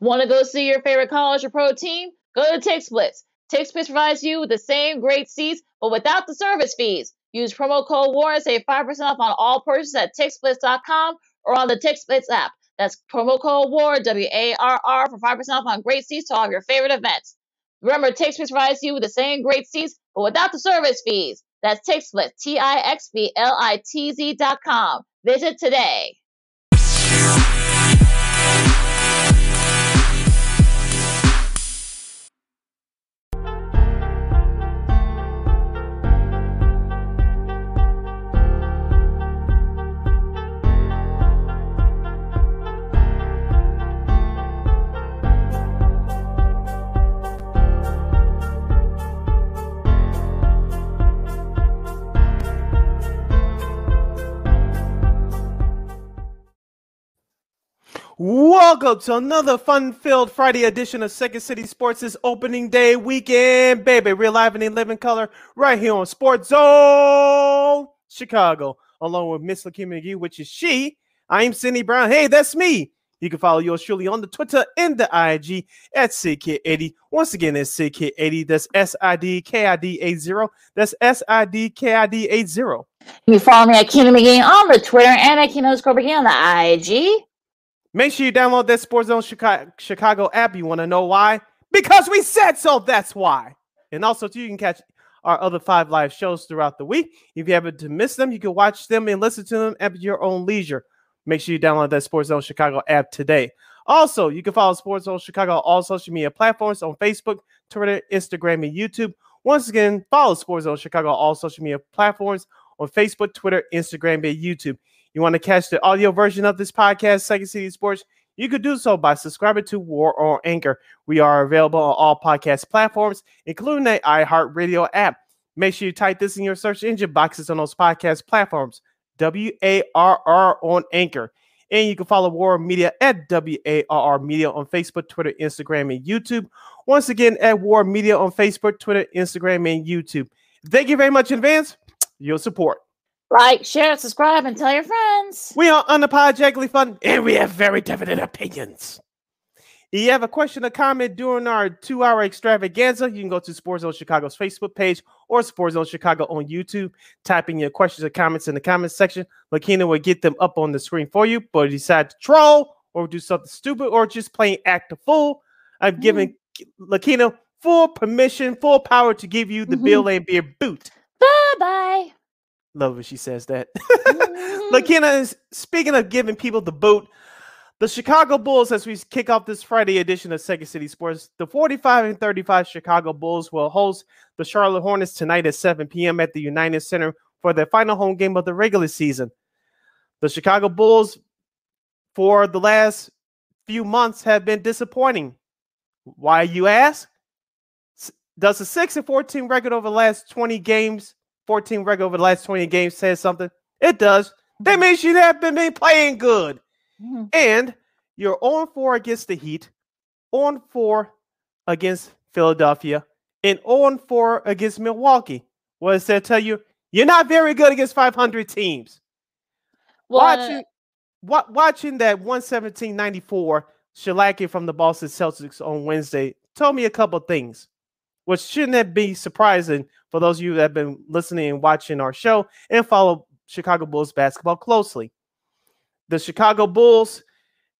Want to go see your favorite college or pro team? Go to TixBlitz. TixBlitz provides you with the same great seats, but without the service fees. Use promo code WARR and save 5% off on all purchases at TixBlitz.com or on the TixBlitz app. That's promo code WARR, W A R R, for 5% off on great seats to all of your favorite events. Remember, TixBlitz provides you with the same great seats, but without the service fees. That's TixBlitz, T I X B L I T Z.com. Visit today. Welcome to another fun-filled Friday edition of Second City Sports' this opening day weekend, baby. We're live and in living color right here on Sports Zone Chicago, along with Miss Lakina McGee, which is she. I'm Cindy Brown. Hey, that's me. You can follow yours truly on the Twitter and the IG at SidKid80. Once again, it's SidKid80. That's S-I-D-K-I-D-80. That's S-I-D-K-I-D 80. You can follow me at Keenan McGee on the Twitter and at Keenan underscore McGee on the IG. Make sure you download that Sports Zone Chicago, Chicago app. You want to know why? Because we said so. That's why. And also, too, you can catch our other five live shows throughout the week. If you happen to miss them, you can watch them and listen to them at your own leisure. Make sure you download that Sports Zone Chicago app today. Also, you can follow Sports Zone Chicago on all social media platforms on Facebook, Twitter, Instagram, and YouTube. Once again, follow Sports Zone Chicago on all social media platforms on Facebook, Twitter, Instagram, and YouTube you want to catch the audio version of this podcast, Second City Sports, you could do so by subscribing to WARR or Anchor. We are available on all podcast platforms, including the iHeartRadio app. Make sure you type this in your search engine boxes on those podcast platforms. W A R R on Anchor. And you can follow WARR Media at W A R R Media on Facebook, Twitter, Instagram, and YouTube. Once again, at WARR Media on Facebook, Twitter, Instagram, and YouTube. Thank you very much in advance. Your support. Like, share, subscribe, and tell your friends. We are unapologetically fun and we have very definite opinions. If you have a question or comment during our two hour extravaganza, you can go to Sports Zone Chicago's Facebook page or Sports Zone Chicago on YouTube. Type in your questions or comments in the comments section. Lakina will get them up on the screen for you. But if you decide to troll or do something stupid or just plain act a fool, I've mm-hmm. given Lakina full permission, full power to give you the mm-hmm. Bill and Beer boot. Bye bye. Love when she says that. mm-hmm. Lakina, speaking of giving people the boot, the Chicago Bulls, as we kick off this Friday edition of Second City Sports, the 45 and 35 Chicago Bulls will host the Charlotte Hornets tonight at 7 p.m. at the United Center for their final home game of the regular season. The Chicago Bulls, for the last few months, have been disappointing. Why, you ask? Does a 6 and 14 record over the last 20 games 14 record over the last 20 games says something? It does. That mm-hmm. means you haven't been playing good. Mm-hmm. And you're on 4 against the Heat, on 4 against Philadelphia, and on 4 against Milwaukee. What does that tell you? You're not very good against 500 teams. Well, watching, wa- watching that 117.94 shellacking from the Boston Celtics on Wednesday told me a couple things which shouldn't that be surprising for those of you that have been listening and watching our show and follow Chicago Bulls basketball closely. The Chicago Bulls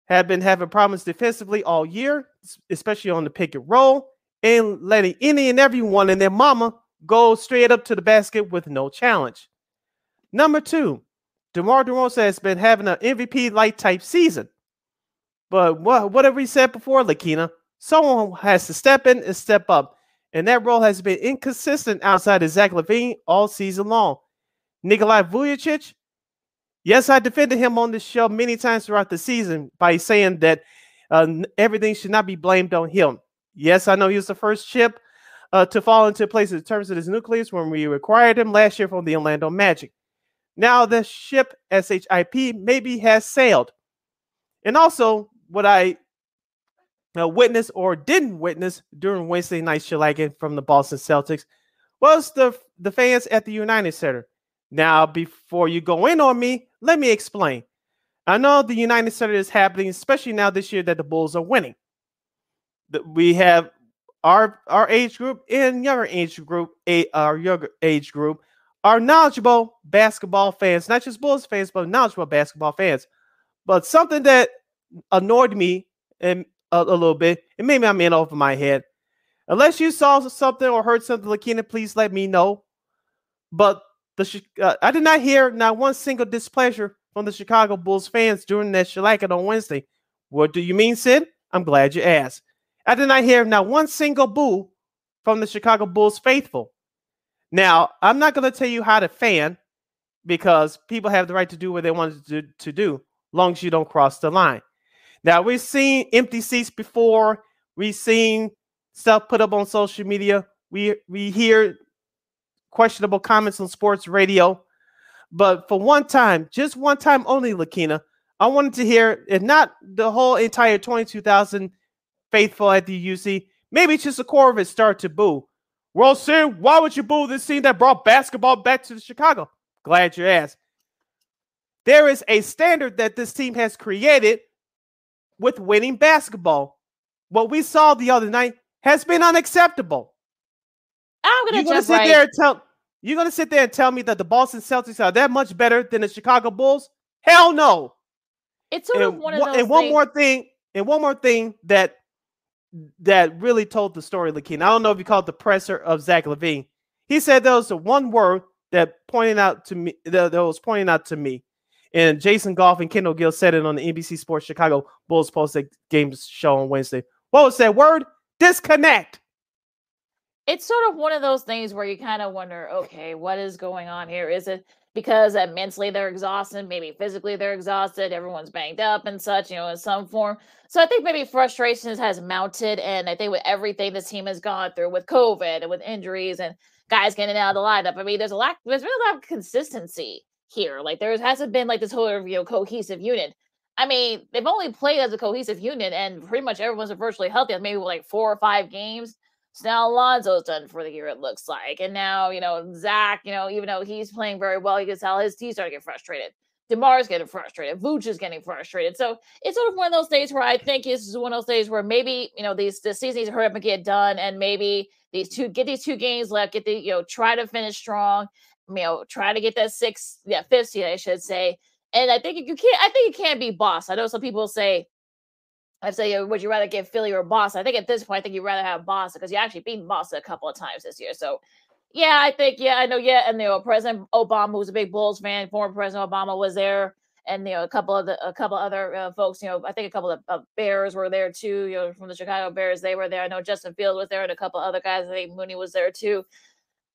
have been having problems defensively all year, especially on the pick and roll, and letting any and everyone and their mama go straight up to the basket with no challenge. Number two, DeMar DeRozan has been having an MVP light type season. But what, what have we said before, Lakina? Someone has to step in and step up and that role has been inconsistent outside of Zach LaVine all season long. Nikolai Vucevic, yes, I defended him on this show many times throughout the season by saying that uh, everything should not be blamed on him. Yes, I know he was the first chip uh, to fall into place in terms of his nucleus when we acquired him last year from the Orlando Magic. Now the ship SHIP maybe has sailed. And also, what I uh, witnessed or didn't witness during Wednesday night shellacking from the Boston Celtics was the the fans at the United Center. Now, before you go in on me, let me explain. I know the United Center is happening, especially now this year that the Bulls are winning. we have our our age group and younger age group, a, our younger age group are knowledgeable basketball fans, not just Bulls fans, but knowledgeable basketball fans. But something that annoyed me and a, a, little bit, and maybe I'm in over my head. Unless you saw something or heard something, Lakina, please let me know. But the uh, I did not hear not one single displeasure from the Chicago Bulls fans during that shellacking on Wednesday. What do you mean, Sid? I'm glad you asked. I did not hear not one single boo from the Chicago Bulls faithful. Now, I'm not going to tell you how to fan because people have the right to do what they want to do, to do, long as you don't cross the line. Now, we've seen empty seats before. We've seen stuff put up on social media. We we hear questionable comments on sports radio. But for one time, just one time only, Lakina, I wanted to hear, if not the whole entire 22,000 faithful at the UC, maybe just a core of it start to boo. Well, sir, why would you boo this team that brought basketball back to Chicago? Glad you asked. There is a standard that this team has created with winning basketball. What we saw the other night has been unacceptable. I'm gonna, you're gonna sit right. there and tell you're gonna sit there and tell me that the Boston Celtics are that much better than the Chicago Bulls? Hell no. It's sort and of one of those. And one things. more thing, and one more thing that that really told the story, Lakin. I don't know if you call it the presser of Zach LaVine. He said there was a one word that pointed out to me that, that was pointing out to me. And Jason Goff and Kendall Gill said it on the NBC Sports Chicago Bulls post game show on Wednesday. What was that word? Disconnect. It's sort of one of those things where you kind of wonder, okay, what is going on here? Is it because uh, mentally they're exhausted, maybe physically they're exhausted, everyone's banged up and such, you know, in some form. So I think maybe frustrations has mounted, and I think with everything this team has gone through with COVID and with injuries and guys getting out of the lineup, I mean, there's a lack, there's really a lot of consistency here. Like there hasn't been like this whole you know cohesive unit. I mean, they've only played as a cohesive unit, and pretty much everyone's virtually healthy. Maybe like four or five games. So now Alonzo's done for the year, it looks like. And now, you know, Zach, you know, even though he's playing very well, you can tell his team's starting to get frustrated. DeMar's getting frustrated. Vooch is getting frustrated. So it's sort of one of those days where I think this is one of those days where maybe, you know, these the season needs to hurry up and get done. And maybe these two get these two games left, get the, you know, try to finish strong, you know, try to get that six, yeah, fifth seed, I should say. And I think you can't, I think you can't be boss. I know some people say, I'd say, would you rather get Philly or Boss? I think at this point, I think you'd rather have Boss because you actually beat Boss a couple of times this year. So, yeah, I think, yeah, I know, yeah. And, you know, President Obama, who's a big Bulls fan, former President Obama was there. And, you know, a couple of the, a couple other uh, folks, you know, I think a couple of uh, Bears were there too, you know, from the Chicago Bears, they were there. I know Justin Field was there and a couple other guys. I think Mooney was there too.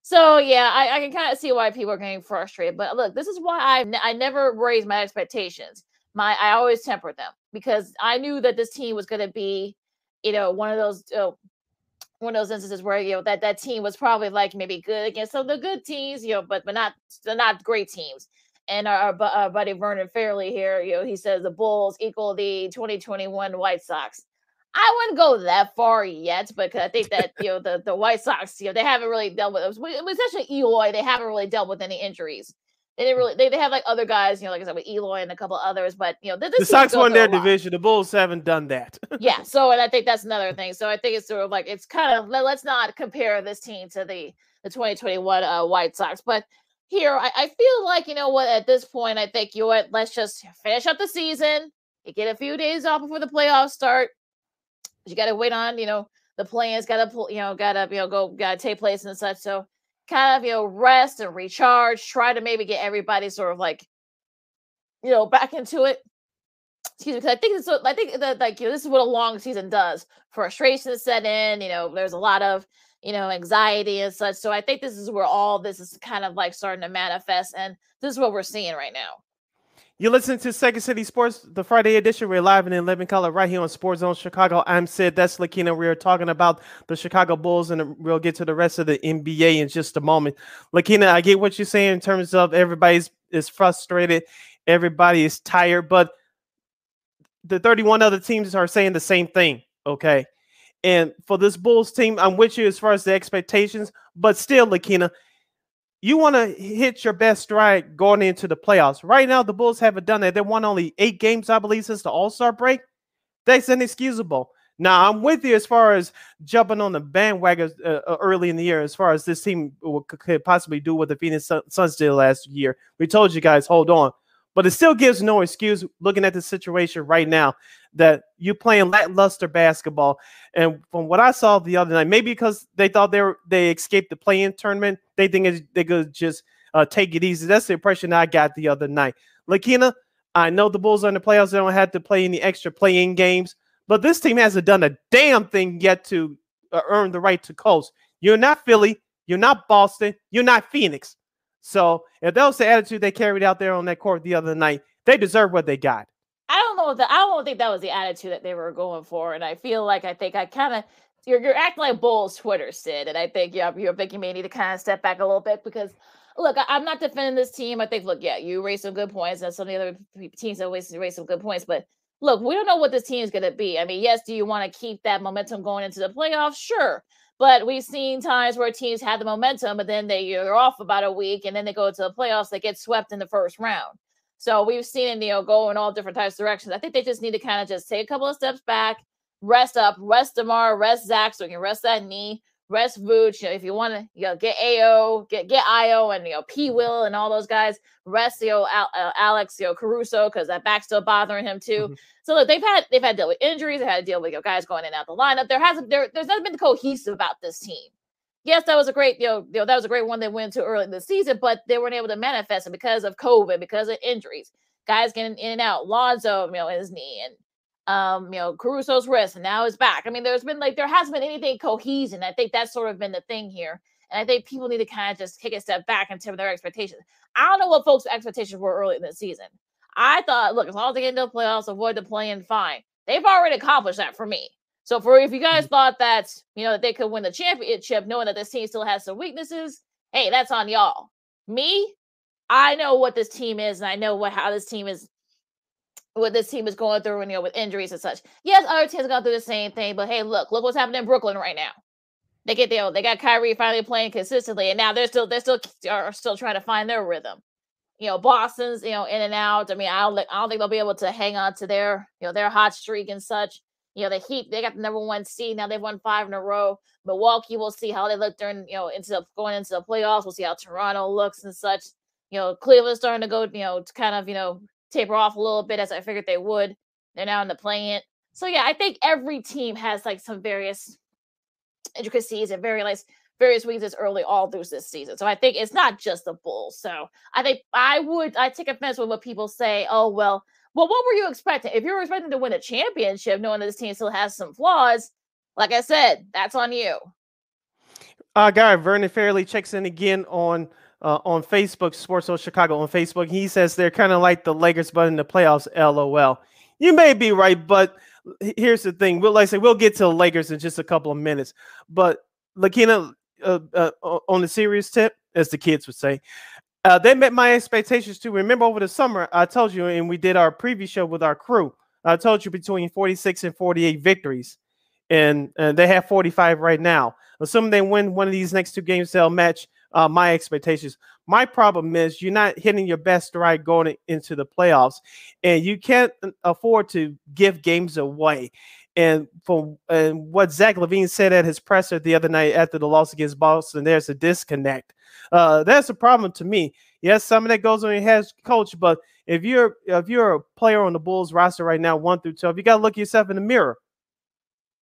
So yeah, I, I can kind of see why people are getting frustrated. But look, this is why I I never raised my expectations my I always tempered them because I knew that this team was going to be, you know, one of those uh, one of those instances where you know that that team was probably like maybe good against some of the good teams, you know, but but not not great teams. And our, our buddy Vernon Fairley here, you know, he says the Bulls equal the 2021 White Sox. I wouldn't go that far yet, because I think that you know the the White Sox, you know, they haven't really dealt with it. Was, especially Eloy, they haven't really dealt with any injuries they didn't really they, they have like other guys, you know, like I said with Eloy and a couple others, but you know, the Sox won their division. The Bulls haven't done that. yeah, so and I think that's another thing. So I think it's sort of like it's kind of let, us not compare this team to the the 2021 uh, White Sox, but here I, I feel like you know what at this point I think you know what let's just finish up the season. You get a few days off before the playoffs start. You got to wait on you know the plans. Got to you know got to you know go got to take place and such. So kind of, you know, rest and recharge, try to maybe get everybody sort of like, you know, back into it. Excuse me, because I think it's I think that like you know, this is what a long season does. Frustration set in, you know, there's a lot of you know anxiety and such. So I think this is where all this is kind of like starting to manifest, and this is what we're seeing right now. You listen to Second City Sports, the Friday edition. We're live and in living color right here on Sports Zone Chicago. I'm Sid. That's Lakina. We are talking about the Chicago Bulls, and we'll get to the rest of the NBA in just a moment. Lakina, I get what you're saying in terms of everybody's is frustrated, everybody is tired, but the 31 other teams are saying the same thing. Okay. And for this Bulls team, I'm with you as far as the expectations, but still, Lakina, you want to hit your best stride going into the playoffs. Right now, the Bulls haven't done that. They won only eight games, I believe, since the All Star break. That's inexcusable. Now I'm with you as far as jumping on the bandwagon uh, uh early in the year, as far as this team could possibly do what the Phoenix Suns did last year. We told you guys, hold on, but it still gives no excuse looking at the situation right now that you playing lackluster basketball. And from what I saw the other night, maybe because they thought they were, they escaped the play-in tournament, they think they could just uh, take it easy. That's the impression I got the other night. Lakina, I know the Bulls are in the playoffs; they don't have to play any extra play-in games, but this team hasn't done a damn thing yet to uh, earn the right to coast. You're not Philly, you're not Boston, you're not Phoenix. So if that was the attitude they carried out there on that court the other night, they deserve what they got. I don't know that I don't think that was the attitude that they were going for, and I feel like I think I kind of you're you're acting like Bulls Twitter said, and I think yeah, you're thinking may need to kind of step back a little bit because look, I, am not defending this team. I think look, yeah, you raised some good points, and some of the other teams always raised some good points, but look, we don't know what this team is going to be. I mean, yes, do you want to keep that momentum going into the playoffs? Sure. But we've seen times where teams had the momentum, but then they, are off about a week and then they go to the playoffs, they get swept in the first round. So we've seen it, you know, go in all different types of directions. I think they just need to kind of just take a couple of steps back, rest up, rest DeMar, rest Zach so he can rest that knee, rest Vooch. You know, if you want to, you know, get AO, get get IO and you know P Will and all those guys. Rest you know Al, uh, Alex, you know Caruso because that back's still bothering him too. Mm-hmm. So look, they've had they've had to deal with injuries. They've had to deal with you know, guys going in and out the lineup. There hasn't there there's not been cohesive about this team. Yes, that was a great you know, you know that was a great one they went to early in the season, but they weren't able to manifest it because of COVID, because of injuries. Guys getting in and out. Lonzo, you know, his knee and um, you know, Caruso's wrist, and now his back. I mean, there's been like there hasn't been anything cohesion. I think that's sort of been the thing here. And I think people need to kind of just take a step back and temper their expectations. I don't know what folks' expectations were early in the season. I thought, look, as long as they get into the playoffs, avoid the playing, fine. They've already accomplished that for me. So for if you guys mm-hmm. thought that you know that they could win the championship, knowing that this team still has some weaknesses, hey, that's on y'all. Me, I know what this team is, and I know what how this team is what this team is going through, and you know, with injuries and such. Yes, other teams going through the same thing, but hey, look, look what's happening in Brooklyn right now. They get there, they got Kyrie finally playing consistently, and now they're still they're still are still trying to find their rhythm. You know, Boston's you know in and out. I mean, I don't I don't think they'll be able to hang on to their you know their hot streak and such. You know, the Heat they got the number one seed now. They've won five in a row. Milwaukee, we'll see how they look during you know into the, going into the playoffs. We'll see how Toronto looks and such. You know, Cleveland's starting to go you know to kind of you know taper off a little bit as I figured they would. They're now in the play-in. So yeah, I think every team has like some various intricacies and very like various weaknesses early all through this season. So I think it's not just the Bulls. So I think I would I take offense with what people say. Oh well, well, what were you expecting? If you were expecting to win a championship, knowing that this team still has some flaws, like I said, that's on you. Uh, guy Vernon Fairley checks in again on uh, on Facebook, Sports Zone Chicago on Facebook. He says they're kind of like the Lakers, but in the playoffs. LOL. You may be right, but here's the thing. We'll like I say we'll get to the Lakers in just a couple of minutes. But Lakina, uh, uh, on the serious tip, as the kids would say, uh, they met my expectations too. Remember over the summer, I told you, and we did our preview show with our crew. I told you between 46 and 48 victories, and, and they have 45 right now. Assuming they win one of these next two games, they'll match uh, my expectations. My problem is you're not hitting your best stride going into the playoffs, and you can't uh, afford to give games away. And from and what Zach LaVine said at his presser the other night after the loss against Boston, there's a disconnect. Uh, that's a problem to me. Yes, some of that goes on your head, coach. But if you're if you're a player on the Bulls roster right now, one through twelve, you got to look yourself in the mirror.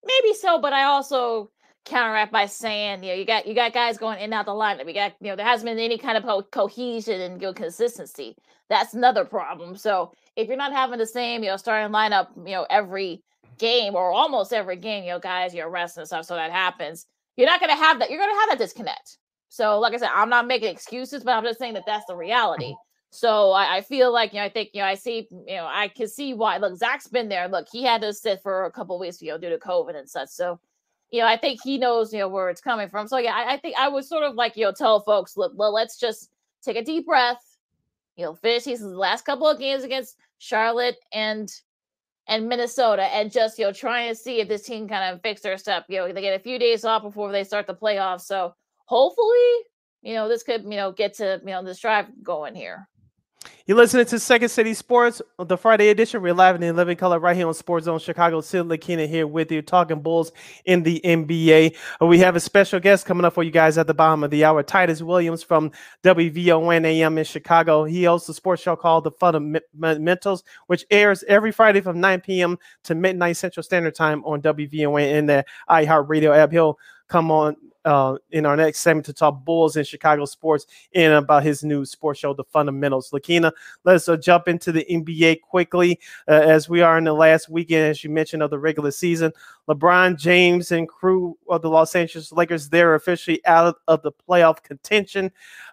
Maybe so, but I also counteract by saying, you know, you got you got guys going in and out the lineup. You got, you know, there hasn't been any kind of co- cohesion and know, consistency. That's another problem. So if you're not having the same, you know, starting lineup, you know, every game or almost every game, you know, guys, you're resting and stuff, so that happens. You're not gonna have that. You're gonna have that disconnect. So, like I said, I'm not making excuses, but I'm just saying that that's the reality. Uh-huh. So I, I, feel like you know, I think you know, I see, you know, I can see why. Look, Zach's been there. Look, he had to sit for a couple weeks, you know, due to COVID and such. So you know, I think he knows, you know, where it's coming from. So yeah, I, I think I would sort of like, you know, tell folks, look, well, let's just take a deep breath, you know, finish these last couple of games against Charlotte and and Minnesota and just, you know, trying to see if this team kind of fix their step. You know, they get a few days off before they start the playoffs. So hopefully, you know, this could, you know, get to, you know, this drive going here. You're listening to Second City Sports, the Friday edition. We're live in the living color right here on Sports Zone Chicago. Sid Lakina here with you, talking Bulls in the NBA. We have a special guest coming up for you guys at the bottom of the hour. Titus Williams from WVON AM in Chicago. He hosts a sports show called The Fundamentals, which airs every Friday from 9 p.m. to midnight Central Standard Time on WVON in the iHeartRadio app. He'll come on uh, in our next segment to talk Bulls and Chicago sports and about his new sports show, The Fundamentals. Lakina, let's uh, jump into the NBA quickly uh, as we are in the last weekend, as you mentioned, of the regular season. LeBron James and crew of the Los Angeles Lakers, they're officially out of the playoff contention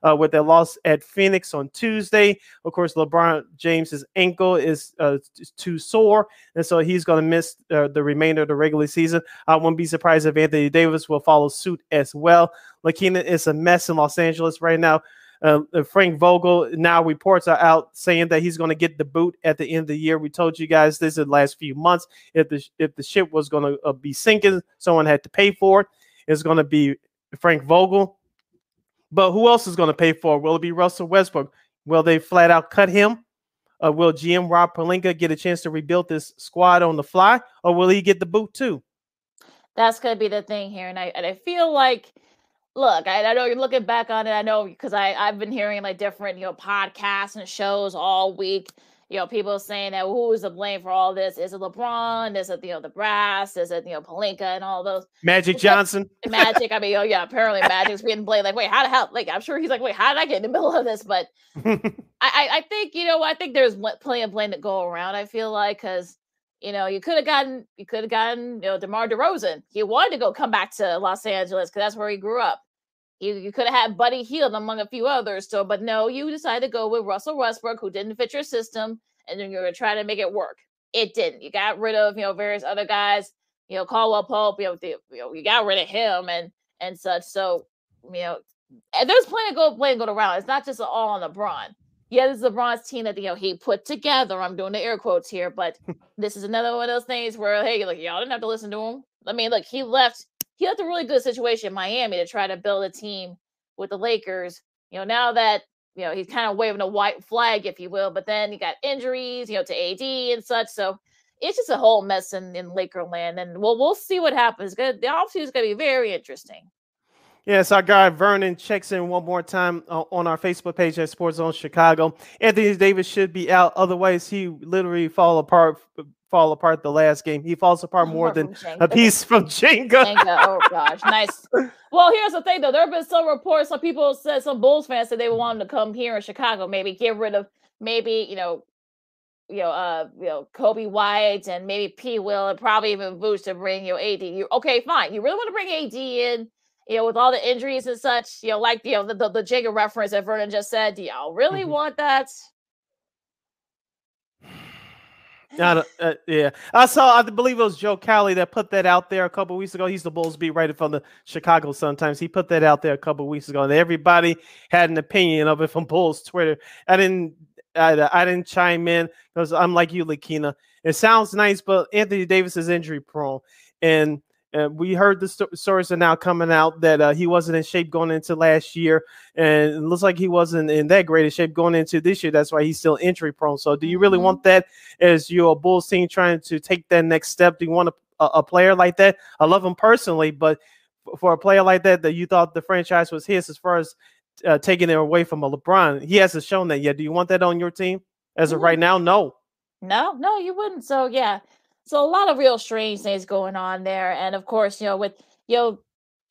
uh, with their loss at Phoenix on Tuesday. Of course, LeBron James's ankle is uh, too sore, and so he's going to miss uh, the remainder of the regular season. I wouldn't be surprised if Anthony Davis will follow suit as well. Lakina is a mess in Los Angeles right now. Uh, uh, Frank Vogel now reports are out saying that he's going to get the boot at the end of the year. We told you guys this in the last few months. If the if the ship was going to uh, be sinking, someone had to pay for it. It's going to be Frank Vogel. But who else is going to pay for it? Will it be Russell Westbrook? Will they flat out cut him? Uh, will GM Rob Pelinka get a chance to rebuild this squad on the fly, or will he get the boot too? That's going to be the thing here, and I and I feel like look, I, I know you're looking back on it. I know because I I've been hearing like different you know podcasts and shows all week. You know, people saying that who is the blame for all this? Is it LeBron? Is it you know the brass? Is it you know Pelinka and all those? Magic Johnson. Magic. I mean, oh yeah, apparently Magic's being blamed. Like, wait, how the hell? Like, I'm sure he's like, wait, how did I get in the middle of this? But I, I I think you know I think there's plenty of blame to go around. I feel like because you know, you could have gotten you could have gotten you know DeMar DeRozan. He wanted to go come back to Los Angeles because that's where he grew up. You, you could have had Buddy Hield among a few others. So, but no, you decided to go with Russell Westbrook, who didn't fit your system, and then you're gonna try to make it work. It didn't. You got rid of you know various other guys. You know Caldwell Pope. You know, the, you know you got rid of him and and such. So you know, and there's plenty of go playing go around. It's not just all on LeBron yeah, this is LeBron's team that you know he put together. I'm doing the air quotes here, but this is another one of those things where hey, like y'all didn't have to listen to him. I mean, look, he left. He left a really good situation in Miami to try to build a team with the Lakers. You know, now that you know he's kind of waving a white flag, if you will, but then you got injuries, you know, to AD and such. So it's just a whole mess in, in Lakerland, and well, we'll see what happens. Good, the offseason is going to be very interesting. Yes, our guy Vernon checks in one more time uh, on our Facebook page at Sports Zone Chicago. Anthony Davis should be out, otherwise he literally fall apart. Fall apart the last game. He falls apart more than a piece from Jenga. Jenga. Oh gosh, nice. Well, here's the thing though. There have been some reports. Some people said some Bulls fans said they want him to come here in Chicago. Maybe get rid of maybe you know you know, uh, you know, Coby White and maybe P. Will and probably even Boots to bring you know, AD. You okay? Fine. You really want to bring AD in? You know, with all the injuries and such, you know, like you know the the, the Jenga reference that Vernon just said. Do y'all really mm-hmm. want that? Uh, uh, yeah, I saw. I believe it was Joe Cowley that put that out there a couple weeks ago. He's the Bulls beat writer from the Chicago Sun-Times He put that out there a couple weeks ago, and everybody had an opinion of it from Bulls Twitter. I didn't. I, I didn't chime in because I'm like you, Lakina. It sounds nice, but Anthony Davis is injury prone, and uh, we heard the st- stories are now coming out that uh, he wasn't in shape going into last year, and it looks like he wasn't in that great of shape going into this year. That's why he's still injury prone. So, do you really mm-hmm. want that as your Bulls team trying to take that next step? Do you want a, a player like that? I love him personally, but for a player like that, that you thought the franchise was his, as far as uh, taking it away from a LeBron, he hasn't shown that yet. Do you want that on your team as of right mm-hmm. now? No. No, no, you wouldn't. So yeah, so a lot of real strange things going on there. And of course, you know, with you know,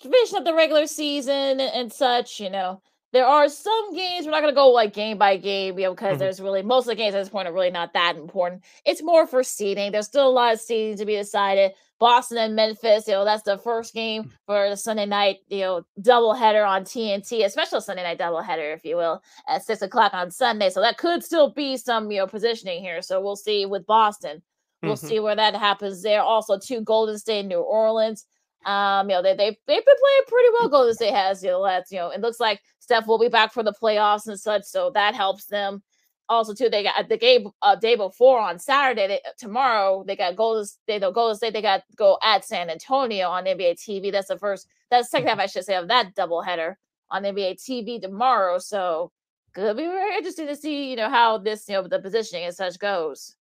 finishing up the regular season and, and such, you know, there are some games we're not going to go like game by game, you know, because mm-hmm. there's really most of the games at this point are really not that important. It's more for seeding. There's still a lot of seeding to be decided. Boston and Memphis, you know, that's the first game mm. for the Sunday night, you know, doubleheader on TNT, a special Sunday night doubleheader, if you will, at six o'clock on Sunday. So that could still be some, you know, positioning here. So we'll see with Boston. We'll mm-hmm. see where that happens there. Also, two Golden State, New Orleans. Um, you know, they they've they've been playing pretty well. Golden State has, you know, that's you know, it looks like Steph will be back for the playoffs and such, so that helps them. Also, too, they got the game uh, day before on Saturday. They, tomorrow they got Golden State. The Golden State they got go at San Antonio on NBA TV. That's the first. That's the second half, I should say, of that doubleheader on NBA TV tomorrow. So It'll be very interesting to see, you know, how this, you know, the positioning and such goes.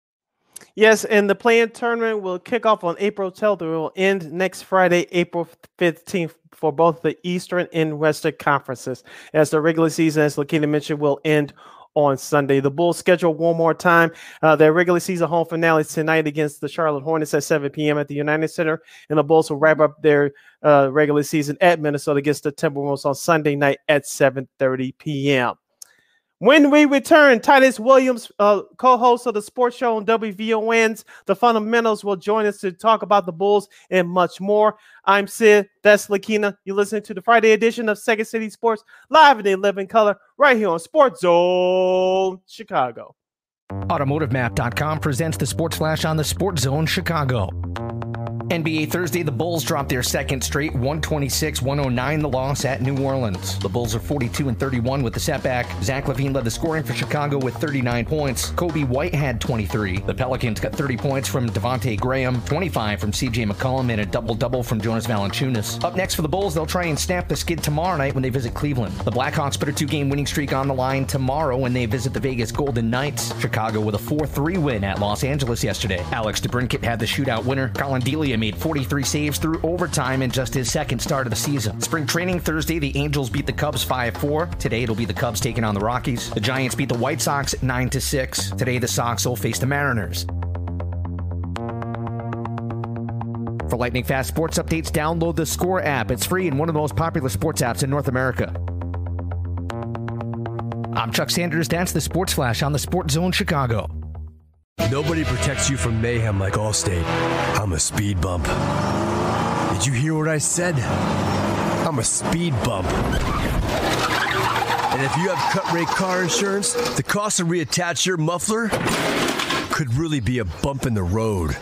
Yes, and the play-in tournament will kick off on April 12th. It will end next Friday, April 15th, for both the Eastern and Western conferences. As the regular season, as Lakina mentioned, will end on Sunday. The Bulls schedule one more time. Uh, their regular season home finale is tonight against the Charlotte Hornets at 7 p.m. at the United Center, and the Bulls will wrap up their uh, regular season at Minnesota against the Timberwolves on Sunday night at 7:30 p.m. When we return, Titus Williams, uh, co-host of the sports show on WVON's The Fundamentals, will join us to talk about the Bulls and much more. I'm Sid. That's Lakina. You're listening to the Friday edition of Second City Sports live in the 11 color right here on Sports Zone Chicago. AutomotiveMap.com presents the Sports Flash on the Sports Zone Chicago. NBA Thursday, the Bulls dropped their second straight 126 109, the loss at New Orleans. The Bulls are 42 and 31 with the setback. Zach LaVine led the scoring for Chicago with 39 points. Coby White had 23. The Pelicans got 30 points from Devonte Graham, 25 from CJ McCollum, and a double double from Jonas Valanciunas. Up next for the Bulls, they'll try and snap the skid tomorrow night when they visit Cleveland. The Blackhawks put a two game winning streak on the line tomorrow when they visit the Vegas Golden Knights. Chicago with a 4 3 win at Los Angeles yesterday. Alex DeBrincat had the shootout winner. Collin Delia made 43 saves through overtime in just his second start of the season. Spring training Thursday, the Angels beat the Cubs 5 4. Today, it'll be the Cubs taking on the Rockies. The Giants beat the White Sox 9 6. Today, the Sox will face the Mariners. For lightning fast sports updates, download the Score app. It's free and one of the most popular sports apps in North America. I'm Chuck Sanders. That's the Sports Flash on the Sports Zone Chicago. Nobody protects you from mayhem like Allstate. I'm a speed bump. Did you hear what I said? I'm a speed bump. And if you have cut rate car insurance, the cost to reattach your muffler could really be a bump in the road.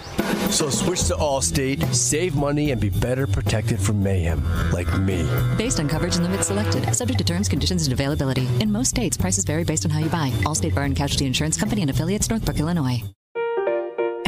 So switch to Allstate, save money, and be better protected from mayhem, like me. Based on coverage and limits selected, subject to terms, conditions, and availability. In most states, prices vary based on how you buy. Allstate Bar and Casualty Insurance Company and affiliates, Northbrook, Illinois.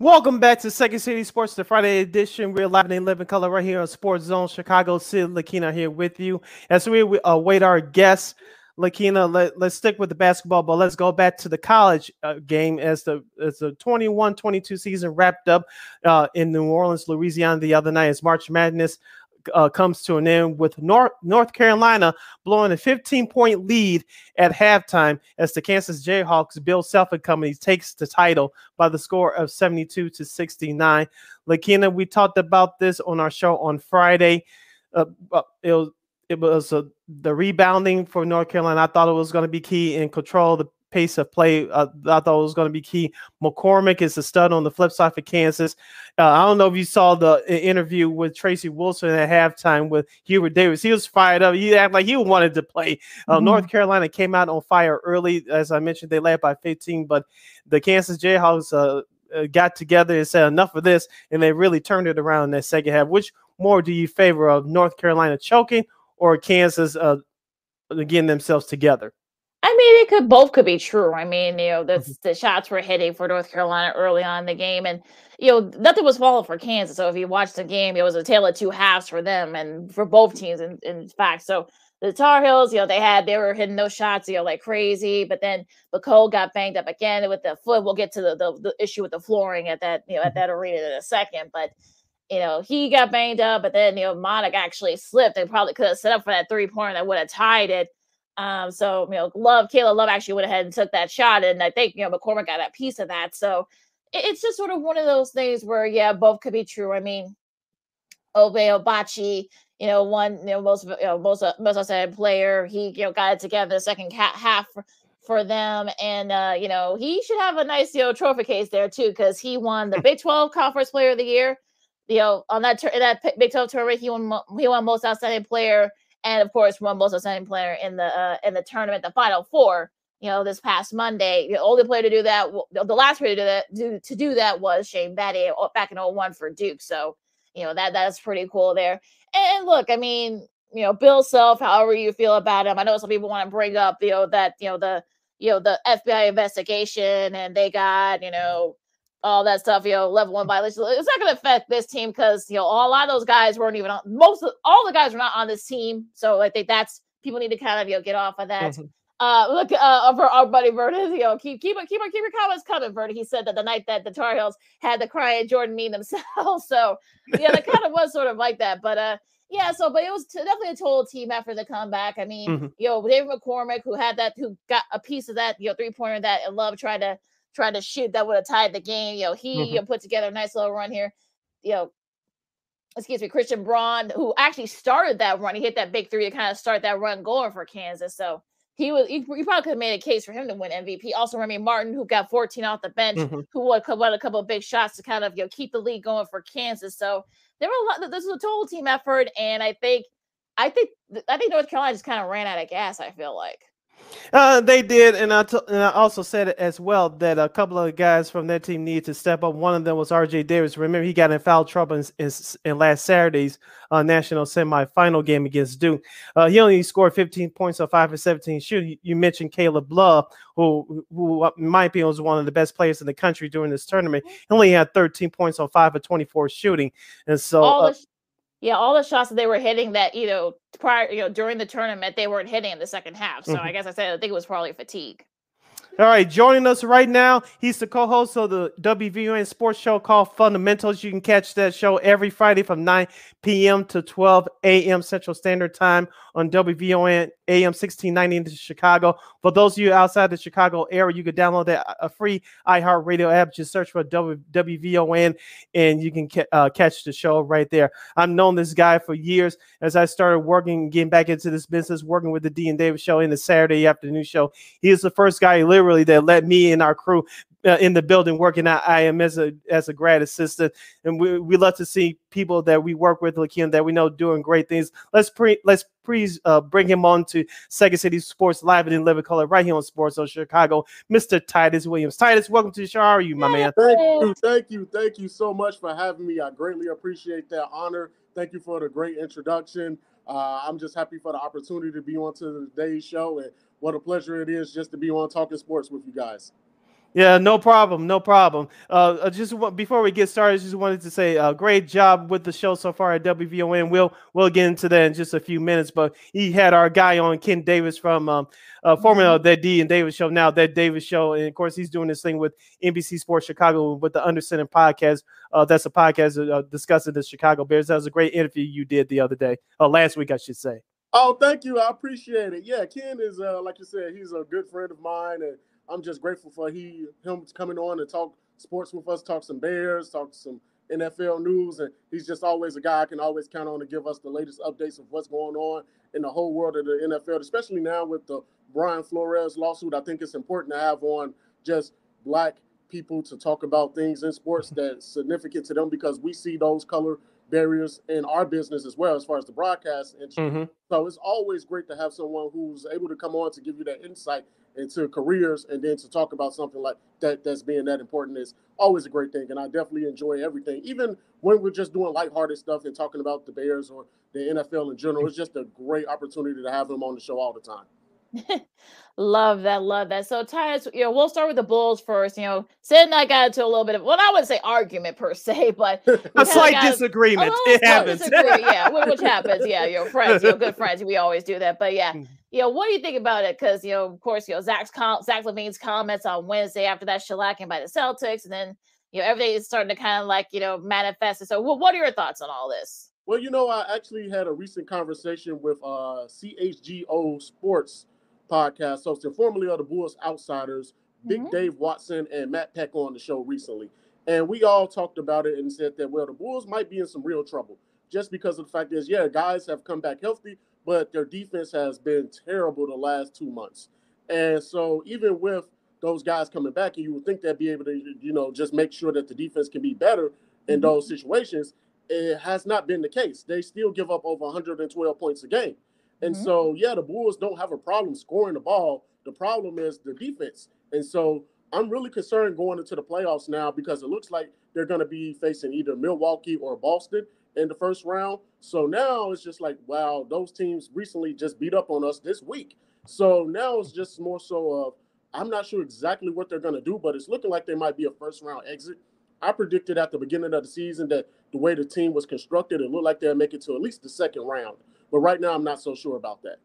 Welcome back to Second City Sports, the Friday edition. We're live in living color right here on Sports Zone Chicago. Sid Lakina here with you as we await our guests. Lakina, let, let's stick with the basketball, but let's go back to the college uh, game as the as the 21-22 season wrapped up uh, in New Orleans, Louisiana the other night as March Madness uh, comes to an end with North North Carolina blowing a 15 point lead at halftime as the Kansas Jayhawks Bill Self and Company takes the title by the score of 72 to 69. Lakina, we talked about this on our show on Friday. Uh, it was it was uh, the rebounding for North Carolina. I thought it was going to be key in control the pace of play. Uh, I thought was going to be key. McCormack is a stud on the flip side for Kansas. Uh, I don't know if you saw the interview with Tracy Wolfson at halftime with Hubert Davis. He was fired up. He acted like he wanted to play. Uh, mm-hmm. North Carolina came out on fire early. As I mentioned, they led by 15, but the Kansas Jayhawks uh, uh, got together and said enough of this, and they really turned it around in that second half. Which more do you favor of North Carolina choking or Kansas uh, getting themselves together? I mean, it could both could be true. I mean, you know, the mm-hmm. the shots were hitting for North Carolina early on in the game, and you know, nothing was falling for Kansas. So if you watched the game, it was a tale of two halves for them and for both teams. In, in fact, so the Tar Heels, you know, they had they were hitting those shots, you know, like crazy. But then Cole got banged up again with the foot. We'll get to the, the, the issue with the flooring at that you know at mm-hmm. that arena in a second, but you know, he got banged up, but then, you know, Monik actually slipped and probably could have set up for that three pointer that would have tied it. Um, so you know, Love, Caleb Love actually went ahead and took that shot, and I think you know McCormack got that piece of that. So it, it's just sort of one of those things where yeah, both could be true. I mean, Obe Obachi, you know, one, you know, most, you know, most, most outstanding player. He, you know, got it together the second half for, for them. And, uh, you know, he should have a nice, you know, trophy case there too, because he won the Big 12 Conference Player of the Year. You know, on that, that Big 12 tournament, he won, he won most outstanding player and of course won most outstanding player in the uh, in the tournament, the Final Four. You know, this past Monday, the only player to do that, the last player to do that, do, to do that was Shane Battier uh, back in 01 for Duke. So, you know that that's pretty cool there. And look, I mean, you know, Bill Self, however you feel about him, I know some people want to bring up, you know, that you know the you know the FBI investigation and they got you know all that stuff, you know, level one violation. It's not going to affect this team because you know a lot of those guys weren't even on. Most of all the guys were not on this team, so I think that's people need to kind of you know get off of that. Mm-hmm. Uh, look, uh, for our buddy Vernon, you know, keep keep keep keep your comments coming, Vernon. He said that the night that the Tar Heels had the crying Jordan mean themselves, so yeah, that kind of was sort of like that. But uh, yeah, so but it was t- definitely a total team effort to come back. I mean, mm-hmm. you know, David McCormack, who had that, who got a piece of that, you know, three pointer that Love tried to tried to shoot that would have tied the game. You know, he mm-hmm. you know, put together a nice little run here. You know, excuse me, Christian Braun, who actually started that run. He hit that big three to kind of start that run going for Kansas. So he was he, he probably could have made a case for him to win MVP. Also, Remy Martin, who got 14 off the bench, mm-hmm. who won, won a couple of big shots to kind of you know keep the lead going for Kansas. So there were a lot. This was a total team effort, and I think I think I think North Carolina just kind of ran out of gas. I feel like. Uh, they did, and I, t- and I also said it as well that a couple of guys from that team needed to step up. One of them was R.J. Davis. Remember, he got in foul trouble in, in, in last Saturday's uh, national semifinal game against Duke. Uh, he only scored 15 points on five for 17 shooting. You mentioned Caleb Love, who, who in my opinion was one of the best players in the country during this tournament. He only had 13 points on five for 24 shooting, and so. Uh, yeah, all the shots that they were hitting that you know prior, you know, during the tournament, they weren't hitting in the second half. So mm-hmm. I guess I said I think it was probably fatigue. All right, joining us right now, he's the co-host of the WVON sports show called Fundamentals. You can catch that show every Friday from 9 p.m. to 12 a.m. Central Standard Time on WVON AM 1690 in Chicago. For those of you outside the Chicago area, you can download that a free iHeartRadio app. Just search for w- WVON and you can ca- uh, catch the show right there. I've known this guy for years as I started working, getting back into this business, working with the Dean Davis show in the Saturday afternoon show. He is the first guy literally that let me and our crew uh, in the building working at IM as a as a grad assistant, and we, we love to see people that we work with, like him, that we know doing great things. Let's pre let's please uh, bring him on to Second City Sports Live and in Living Color right here on Sports Zone Chicago, Mr. Titus Williams. Titus, welcome to the show. How are you, my man? Thank you, thank you, thank you so much for having me. I greatly appreciate that honor. Thank you for the great introduction. Uh, I'm just happy for the opportunity to be on to today's show, and what a pleasure it is just to be on Talking Sports with you guys. Yeah, no problem, no problem. Uh, just before we get started, just wanted to say, uh, great job with the show so far at WVON. We'll we'll get into that in just a few minutes. But he had our guy on, Ken Davis from um, uh, formerly mm-hmm. that D and Davis show, now that Davis show, and of course he's doing this thing with NBC Sports Chicago with the Undercenter podcast. Uh, that's a podcast uh, discussing the Chicago Bears. That was a great interview you did the other day, uh, last week, I should say. Oh, thank you. I appreciate it. Yeah, Ken is uh, like you said, he's a good friend of mine and I'm just grateful for he him coming on and talk sports with us, talk some Bears, talk some NFL news, and he's just always a guy I can always count on to give us the latest updates of what's going on in the whole world of the NFL, especially now with the Brian Flores lawsuit. I think it's important to have on just black people to talk about things in sports that's significant to them because we see those color barriers in our business as well as far as the broadcast. And mm-hmm. so it's always great to have someone who's able to come on to give you that insight into careers and then to talk about something like that that's being that important is always a great thing. And i definitely enjoy everything. Even when we're just doing lighthearted stuff and talking about the bears or the nfl in general it's just a great opportunity to have him on the show all the time love that, love that. So, Titus, you know, we'll start with the Bulls first. You know, Sid and I got into a little bit of, well, I wouldn't say argument per se, but a slight disagreement. It happens. yeah, which happens. Yeah, you're friends, you're good friends. We always do that. But yeah, mm. you know, what do you think about it? Because you know, of course, you know, Zach's com- Zach LaVine's comments on Wednesday after that shellacking by the Celtics, and then you know, everything is starting to kind of like you know manifest. So, what are your thoughts on all this? Well, you know, I actually had a recent conversation with uh, CHGO Sports podcast hosting formerly of the Bulls Outsiders, mm-hmm. Big Dave Watson and Matt Peck on the show recently. And we all talked about it and said that, well, the Bulls might be in some real trouble just because of the fact is, yeah, guys have come back healthy, but their defense has been terrible the last two months. And so even with those guys coming back, and you would think they'd be able to, you know, just make sure that the defense can be better in mm-hmm. those situations. It has not been the case. They still give up over 112 points a game. And mm-hmm. so, yeah, the Bulls don't have a problem scoring the ball. The problem is the defense. And so I'm really concerned going into the playoffs now because it looks like they're going to be facing either Milwaukee or Boston in the first round. So now it's just like, wow, those teams recently just beat up on us this week. So now it's just more so of I'm not sure exactly what they're going to do, but it's looking like they might be a first round exit. I predicted at the beginning of the season that the way the team was constructed, it looked like they'd make it to at least the second round. But right now, I'm not so sure about that.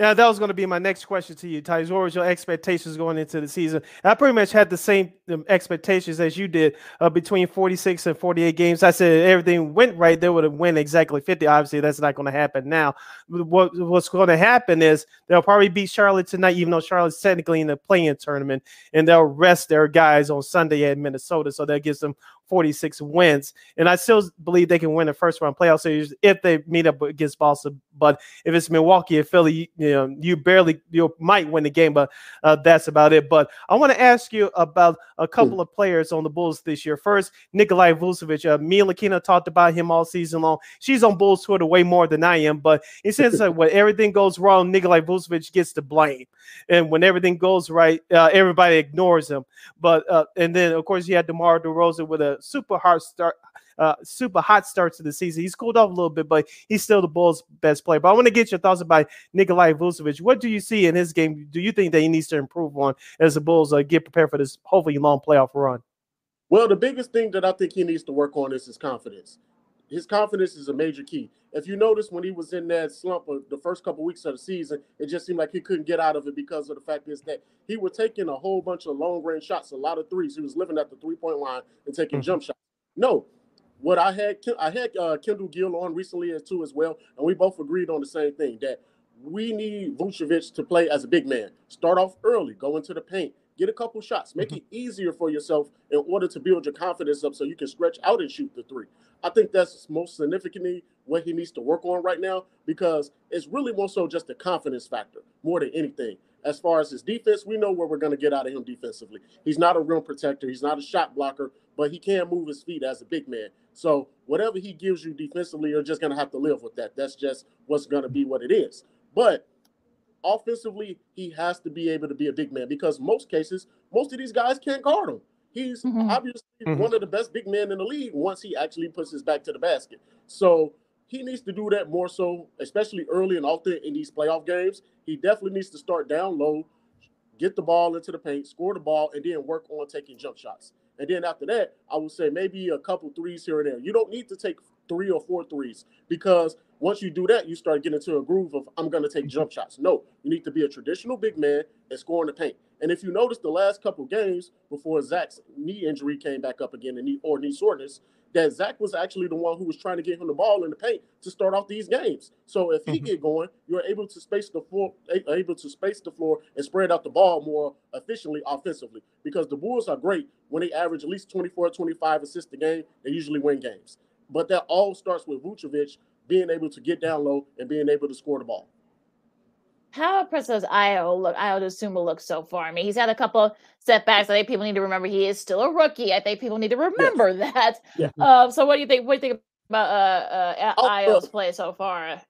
Yeah, that was going to be my next question to you, Ty. What was your expectations going into the season? I pretty much had the same um, expectations as you did uh, between 46 and 48 games. I said everything went right, they would have win exactly 50. Obviously, that's not going to happen now. What, what's going to happen is they'll probably beat Charlotte tonight, even though Charlotte's technically in the playing tournament, and they'll rest their guys on Sunday at Minnesota. So that gives them 46 wins. And I still believe they can win the first round playoff series if they meet up against Boston. But if it's Milwaukee or Philly, you know, you barely you might win the game, but uh, that's about it. But I want to ask you about a couple of players on the Bulls this year. First, Nikolai Vucevic. Uh, me and Lakina talked about him all season long. She's on Bulls Twitter way more than I am, but it says like when everything goes wrong, Nikolai Vucevic gets the blame, and when everything goes right, uh, everybody ignores him. But uh, and then of course you had DeMar DeRozan with a super hard start, uh, super hot start to the season. He's cooled off a little bit, but he's still the Bulls' best player. But I want to get your thoughts about Nikolai Vucevic. What do you see in his game? Do you think that he needs to improve on as the Bulls uh, get prepared for this hopefully long playoff run? Well, the biggest thing that I think he needs to work on is his confidence. His confidence is a major key. If you notice when he was in that slump of the first couple weeks of the season, it just seemed like he couldn't get out of it because of the fact is that he was taking a whole bunch of long range shots, a lot of threes. He was living at the three point line and taking mm-hmm. jump shots. No, what I had I had uh, Kendall Gill on recently as too as well, and we both agreed on the same thing that we need Vucevic to play as a big man. Start off early, go into the paint, get a couple shots, make mm-hmm. it easier for yourself in order to build your confidence up so you can stretch out and shoot the three. I think that's most significantly what he needs to work on right now because it's really more so just the confidence factor more than anything. As far as his defense, we know where we're going to get out of him defensively. He's not a rim protector, he's not a shot blocker, but he can move his feet as a big man. So whatever he gives you defensively, you're just gonna have to live with that. That's just what's gonna be what it is. But offensively, he has to be able to be a big man because most cases, most of these guys can't guard him. He's mm-hmm. obviously mm-hmm. one of the best big men in the league once he actually puts his back to the basket. So he needs to do that more so, especially early and often in these playoff games. He definitely needs to start down low, get the ball into the paint, score the ball, and then work on taking jump shots. And then after that, I would say maybe a couple threes here and there. You don't need to take three or four threes because once you do that, you start getting into a groove of I'm going to take jump shots. No, you need to be a traditional big man and score in the paint. And if you notice the last couple games before Zach's knee injury came back up again, and knee or knee soreness, that Zach was actually the one who was trying to get him the ball in the paint to start off these games. So if he mm-hmm. get going, you're able to space the floor, able to space the floor and spread out the ball more efficiently offensively. Because the Bulls are great when they average at least 24, 25 assists a game. They usually win games. But that all starts with Vucevic being able to get down low and being able to score the ball. How impressed does Ayo look? Ayo Dosunmu look so far. I mean, he's had a couple setbacks. I think people need to remember he is still a rookie. I think people need to remember yes. that. Yeah. Um, so, what do you think? What do you think about uh, uh, Ayo's play so far?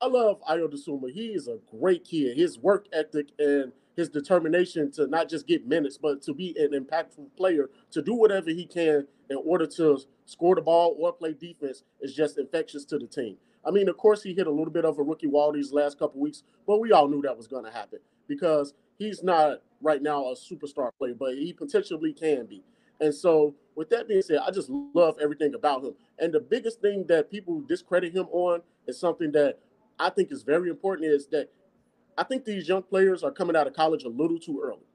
I love Ayo Dosunmu. He is a great kid. His work ethic and his determination to not just get minutes, but to be an impactful player, to do whatever he can in order to score the ball or play defense is just infectious to the team. I mean, of course, he hit a little bit of a rookie wall these last couple weeks, but we all knew that was going to happen because he's not right now a superstar player, but he potentially can be. And so, with that being said, I just love everything about him. And the biggest thing that people discredit him on is something that I think is very important is that I think these young players are coming out of college a little too early.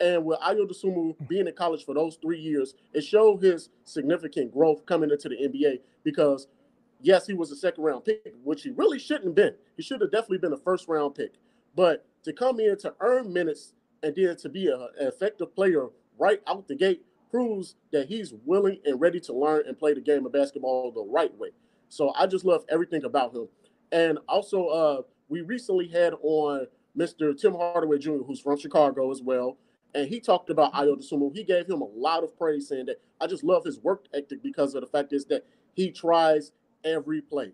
And with Ayo being in college for those three years, it showed his significant growth coming into the NBA because – yes, he was a second round pick, which he really shouldn't have been. He should have definitely been a first round pick. But to come in to earn minutes and then to be a, an effective player right out the gate proves that he's willing and ready to learn and play the game of basketball the right way. So I just love everything about him. And also, uh, we recently had on Mr. Tim Hardaway Jr., who's from Chicago as well. And he talked about Ayo Dosunmu. He gave him a lot of praise, saying that I just love his work ethic because of the fact is that he tries every play.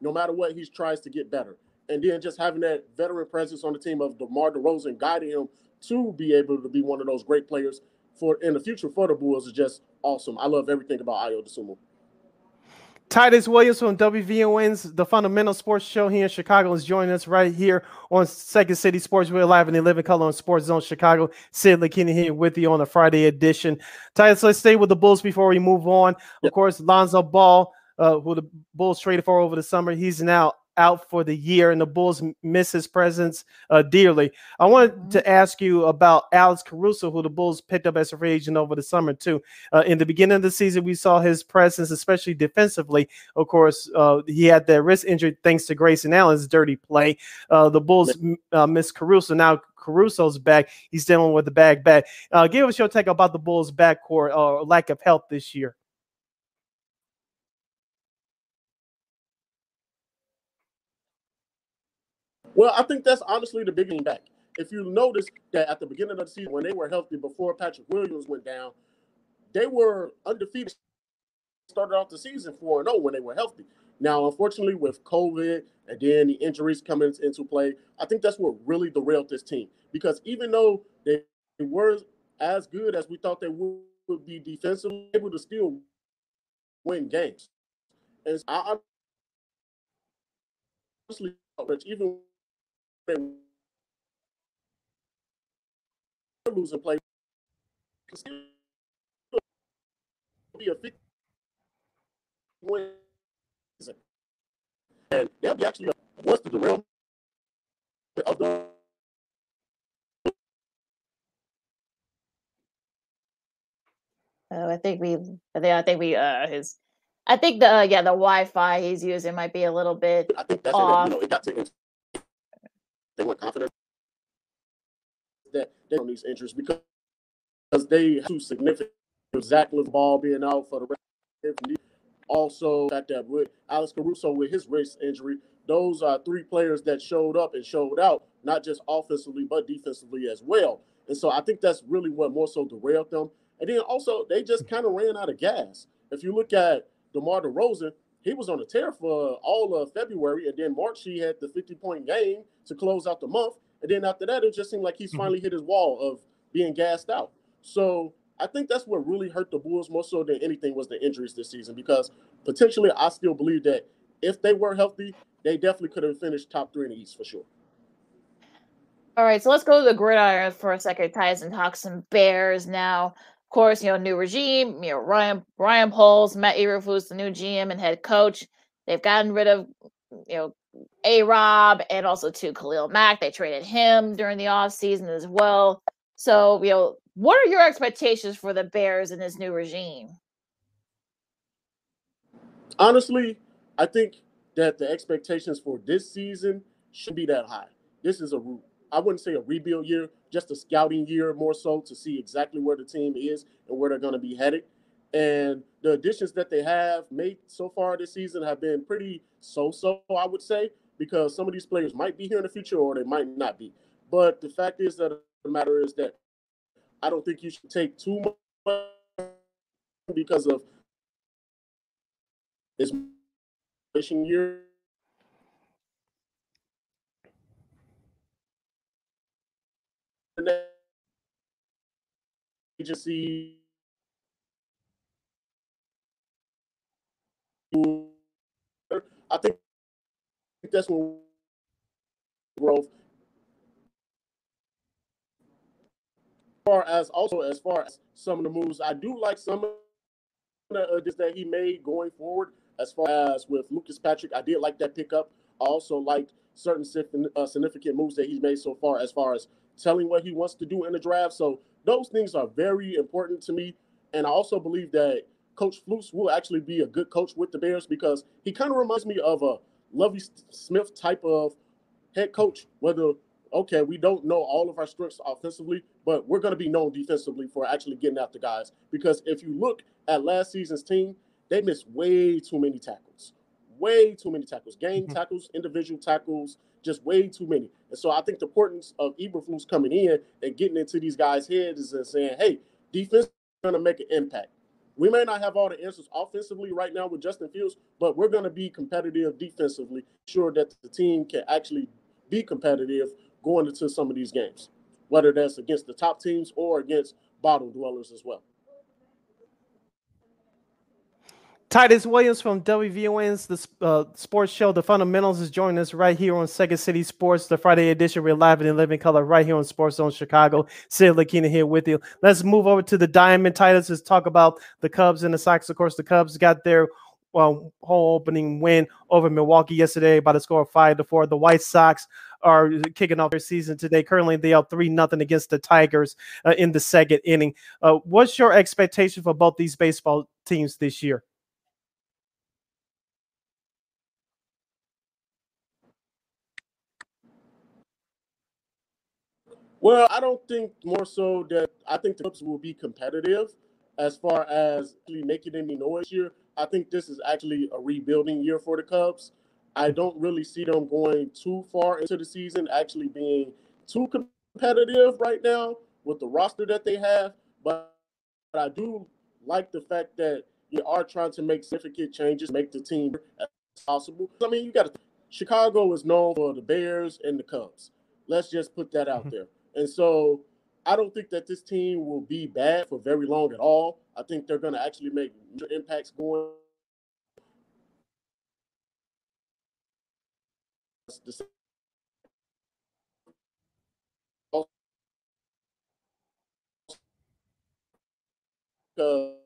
No matter what, he tries to get better. And then just having that veteran presence on the team of DeMar DeRozan guiding him to be able to be one of those great players for in the future for the Bulls is just awesome. I love everything about Ayo Dosunmu. Titus Williams from WVON's The Fundamental Sports Show here in Chicago is joining us right here on Second City Sports. We're live in the Living Color on Sports Zone Chicago. Sid Lakina here with you on the Friday edition. Titus, let's stay with the Bulls before we move on. Yep. Of course, Lonzo Ball, uh, who the Bulls traded for over the summer, he's now out for the year, and the Bulls miss his presence uh, dearly. I wanted mm-hmm. to ask you about Alex Caruso, who the Bulls picked up as a free agent over the summer too. Uh, in the beginning of the season, we saw his presence, especially defensively. Of course, uh, he had that wrist injury thanks to Grayson Allen's dirty play. Uh, the Bulls uh, miss Caruso now. Caruso's back. He's dealing with the bag back. Uh, give us your take about the Bulls' backcourt or lack of health this year. Well, I think that's honestly the beginning back. If you notice that at the beginning of the season, when they were healthy before Patrick Williams went down, they were undefeated. Started off the season 4 0 when they were healthy. Now, unfortunately, with COVID and then the injuries coming into play, I think that's what really derailed this team. Because even though they were as good as we thought they would, would be defensively, able to still win games. And I honestly, even losing play be a 50 win and they'll be actually what's the derailment of the Oh, I think we, I think, I think we, uh, his, I think the, uh, yeah, the Wi-Fi he's using might be a little bit I think that's off. It, you know, it got to they weren't confident that they on these injuries because they have too significant. Zach ball being out for the rest. of the Also, got that with Alex Caruso with his wrist injury, those are three players that showed up and showed out, not just offensively but defensively as well. And so I think that's really what more so derailed them. And then also they just kind of ran out of gas. If you look at DeMar DeRozan, he was on a tear for all of February, and then March he had the 50 point game to close out the month, and then after that it just seemed like he's mm-hmm. finally hit his wall of being gassed out. So I think that's what really hurt the Bulls more so than anything was the injuries this season because potentially I still believe that if they were healthy, they definitely could have finished top three in the East for sure. All right, so let's go to the gridiron for a second, Tyus, and talk some Bears now. Of course, you know, new regime, you know, Ryan Ryan Poles, Matt Eberflus, the new GM and head coach. They've gotten rid of, you know, A Rob and also to Khalil Mack. They traded him during the offseason as well. So, you know, what are your expectations for the Bears in this new regime? Honestly, I think that the expectations for this season should be that high. This is a I wouldn't say a rebuild year, just a scouting year more so to see exactly where the team is and where they're going to be headed. And the additions that they have made so far this season have been pretty so-so, I would say, because some of these players might be here in the future or they might not be. But the fact is that the matter is that I don't think you should take too much because of this year agency I think that's what growth. As far as also as far as some of the moves, I do like some of the uh, that he made going forward. As far as with Lucas Patrick, I did like that pickup. I also liked certain uh, significant moves that he's made so far, as far as telling what he wants to do in the draft. So those things are very important to me. And I also believe that Coach Flus will actually be a good coach with the Bears because he kind of reminds me of a Lovie Smith type of head coach. Whether okay, we don't know all of our strengths offensively, but we're going to be known defensively for actually getting after guys. Because if you look at last season's team, they missed way too many tackles, way too many tackles, game Mhm. tackles, individual tackles, just way too many. And so I think the importance of Eberflus coming in and getting into these guys' heads is saying, hey, defense is going to make an impact. We may not have all the answers offensively right now with Justin Fields, but we're going to be competitive defensively, sure that the team can actually be competitive going into some of these games, whether that's against the top teams or against bottom dwellers as well. Titus Williams from WVON's the uh, sports show, The Fundamentals, is joining us right here on Second City Sports, the Friday edition. We're live and in living color right here on Sports Zone Chicago. Sid Lakina here with you. Let's move over to the Diamond Titus. Let's talk about the Cubs and the Sox. Of course, the Cubs got their well, whole opening win over Milwaukee yesterday by the score of five to four. The White Sox are kicking off their season today. Currently, they are three nothing against the Tigers uh, in the second inning. Uh, what's your expectation for both these baseball teams this year? Well, I don't think more so that I think the Cubs will be competitive as far as actually making any noise here. I think this is actually a rebuilding year for the Cubs. I don't really see them going too far into the season, actually being too competitive right now with the roster that they have. But I do like the fact that you are trying to make significant changes, make the team as possible. I mean, you got to. Chicago is known for the Bears and the Cubs. Let's just put that out mm-hmm. there. And so I don't think that this team will be bad for very long at all. I think they're going to actually make impacts going. The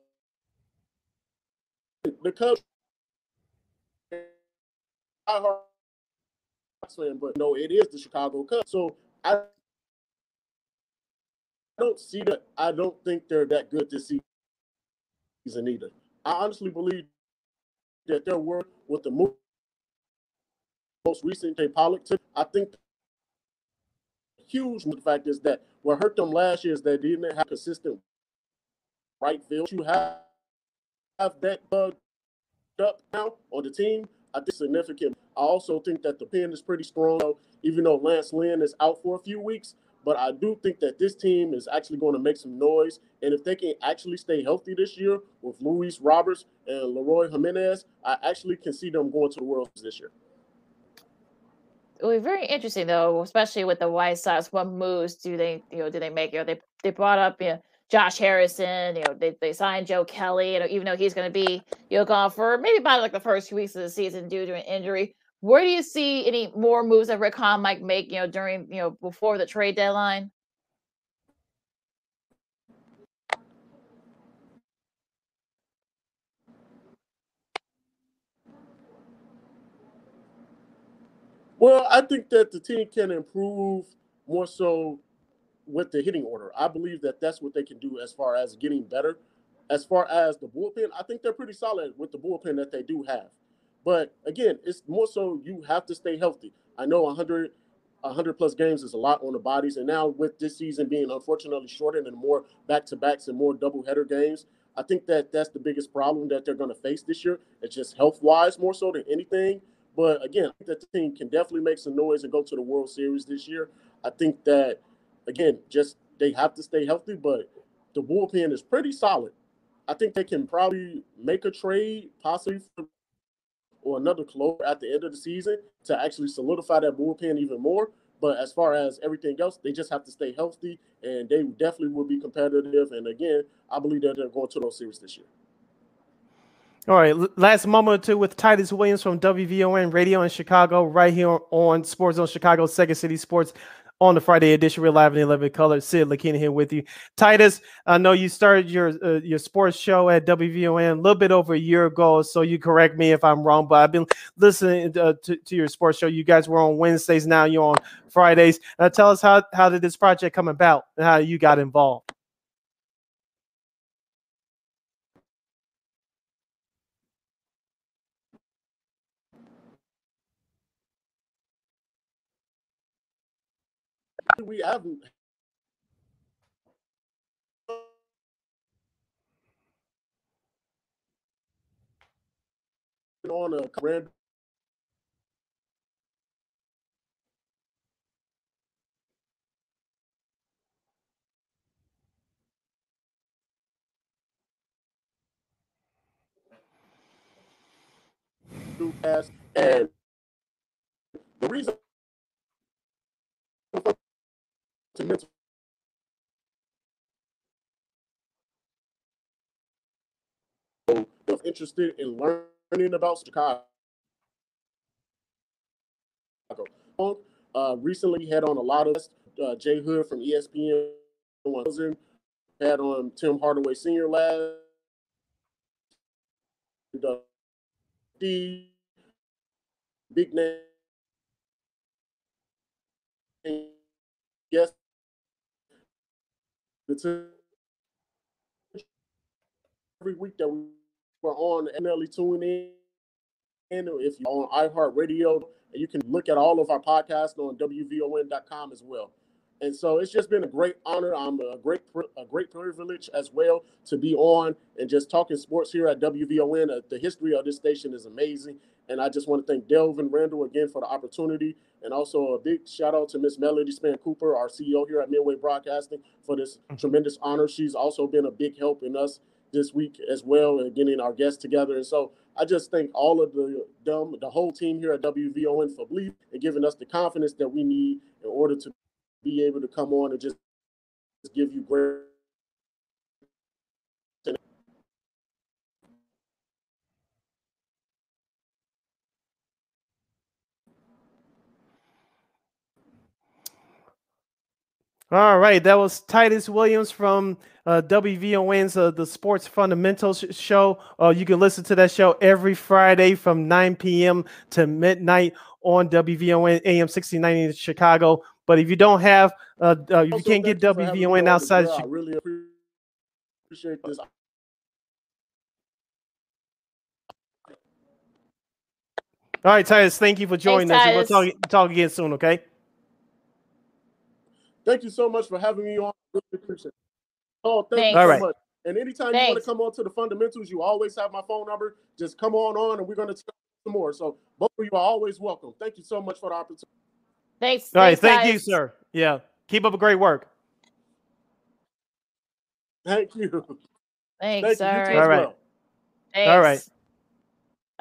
Cubs, I heard but no, it is the Chicago Cubs. So I don't see that. I don't think they're that good this season either. I honestly believe that their work with the most recent AJ Pollock. Took, I think huge the fact is that what hurt them last year is that they didn't have consistent right field. You have have that bugged up now on the team. I think significant. I also think that the pen is pretty strong, even though Lance Lynn is out for a few weeks. But I do think that this team is actually going to make some noise. And if they can actually stay healthy this year with Luis Roberts and Eloy Jimenez, I actually can see them going to the World this year. It was very interesting though, especially with the White Sox. What moves do they, you know, do they make? You know, they they brought up you know, Josh Harrison. You know, they, they signed Joe Kelly. You know, even though he's going to be you know gone for maybe about like the first few weeks of the season due to an injury. Where do you see any more moves that Rick Hahn might make? You know, during you know before the trade deadline. Well, I think that the team can improve more so with the hitting order. I believe that that's what they can do as far as getting better. As far as the bullpen, I think they're pretty solid with the bullpen that they do have. But again, it's more so you have to stay healthy. I know 100, 100 plus games is a lot on the bodies, and now with this season being unfortunately shortened and more back to backs and more double header games, I think that that's the biggest problem that they're going to face this year. It's just health wise more so than anything. But again, I think the team can definitely make some noise and go to the World Series this year. I think that again, just they have to stay healthy, but the bullpen is pretty solid. I think they can probably make a trade, possibly for, or another closer at the end of the season to actually solidify that bullpen even more. But as far as everything else, they just have to stay healthy, and they definitely will be competitive. And again, I believe that they're going to those series this year. All right, last moment or two with Titus Williams from WVON Radio in Chicago, right here on Sports Zone Chicago, Second City Sports on the Friday edition. We're live in 11 color. Sid Lakina here with you. Titus, I know you started your uh, your sports show at WVON a little bit over a year ago, so you correct me if I'm wrong, but I've been listening uh, to, to, your sports show. You guys were on Wednesdays, now you're on Fridays. Uh, tell us how, how did this project come about and how you got involved? we haven't on a random and the reason to mental if interested in learning about Chicago. Uh, recently had on a lot of uh, Jay Hood from ESPN had on Tim Hardaway Sr. last. Uh, big name every week that we're on NLE Tune In. And if you're on iHeartRadio, you can look at all of our podcasts on WVON.com as well. And so it's just been a great honor. I'm a great a great privilege as well to be on and just talking sports here at WVON. Uh, the history of this station is amazing. And I just want to thank Delvin Randall again for the opportunity. And also a big shout out to Miss Melody Spann Cooper, our CEO here at Midway Broadcasting, for this mm-hmm. tremendous honor. She's also been a big help in us this week as well and getting our guests together. And so I just thank all of the dumb, the whole team here at WVON for belief and giving us the confidence that we need in order to be able to come on and just give you great All right, that was Titus Williams from uh, WVON's uh, The Sports Fundamentals Show. Uh, you can listen to that show every Friday from 9 p.m. to midnight on WVON AM 1690 in Chicago. But if you don't have, uh, uh, if you can't get WVON outside, I really appreciate this. All right, Titus, thank you for joining Thanks, us. We'll talk, talk again soon, okay? Thank you so much for having me on. Really appreciate it. Oh, thank Thanks. you so right. much. And anytime Thanks. you want to come on to the fundamentals, you always have my phone number. Just come on on, and we're going to talk some more. So both of you are always welcome. Thank you so much for the opportunity. Thanks. All right, thank guys. you, sir. Yeah, keep up a great work. Thank you. Thanks. Thank you. All right. All right. Well. Thanks. All right.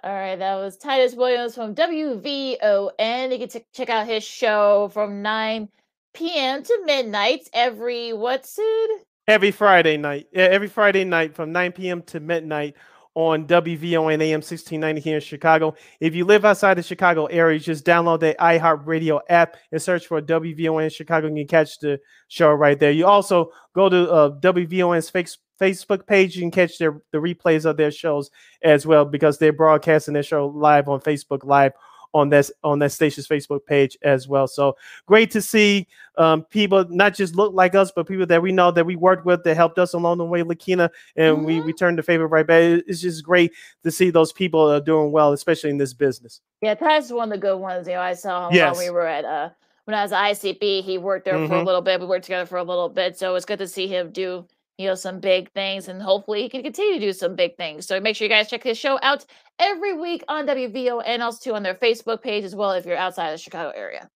All right, that was Titus Williams from WVON. You can check out his show from 9 p.m. to midnight every what's it? Every Friday night. Yeah, every Friday night from 9 p.m. to midnight on WVON AM 1690 here in Chicago. If you live outside the Chicago area, just download the iHeartRadio app and search for WVON Chicago and you can catch the show right there. You also go to uh, WVON's Facebook page. You can catch their the replays of their shows as well because they're broadcasting their show live on Facebook Live on that on that station's Facebook page as well. So great to see um, people not just look like us, but people that we know that we worked with that helped us along the way, Lakina, and mm-hmm. we returned the favor right back. It's just great to see those people are doing well, especially in this business. Yeah, that's one of the good ones. You know, I saw him yes. when we were at uh when I was at ICP. He worked there mm-hmm. for a mm-hmm. little bit. We worked together for a little bit, so it's good to see him do you know, some big things, and hopefully he can continue to do some big things. So make sure you guys check his show out every week on WVO and also too on their Facebook page as well if you're outside the Chicago area.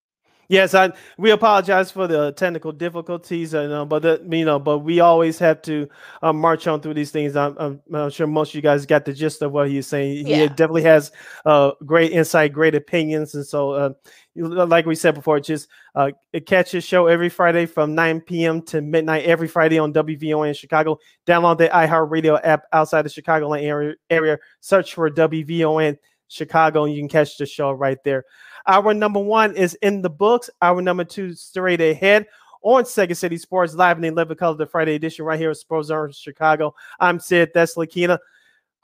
Yes, I we apologize for the technical difficulties, and uh, but the, you know, but we always have to uh, march on through these things. I'm, I'm, I'm, sure most of you guys got the gist of what he's saying. Yeah. He definitely has uh, great insight, great opinions, and so uh, like we said before, just uh, catch his show every Friday from 9 p.m. to midnight every Friday on WVON in Chicago. Download the iHeartRadio app outside the Chicagoland area, area. Search for WVON Chicago, and you can catch the show right there. Our number one is in the books. Our number two straight ahead on Second City Sports Live in the 11 Color the Friday edition right here at Sports Zone Chicago. I'm Sid. That's Lakina.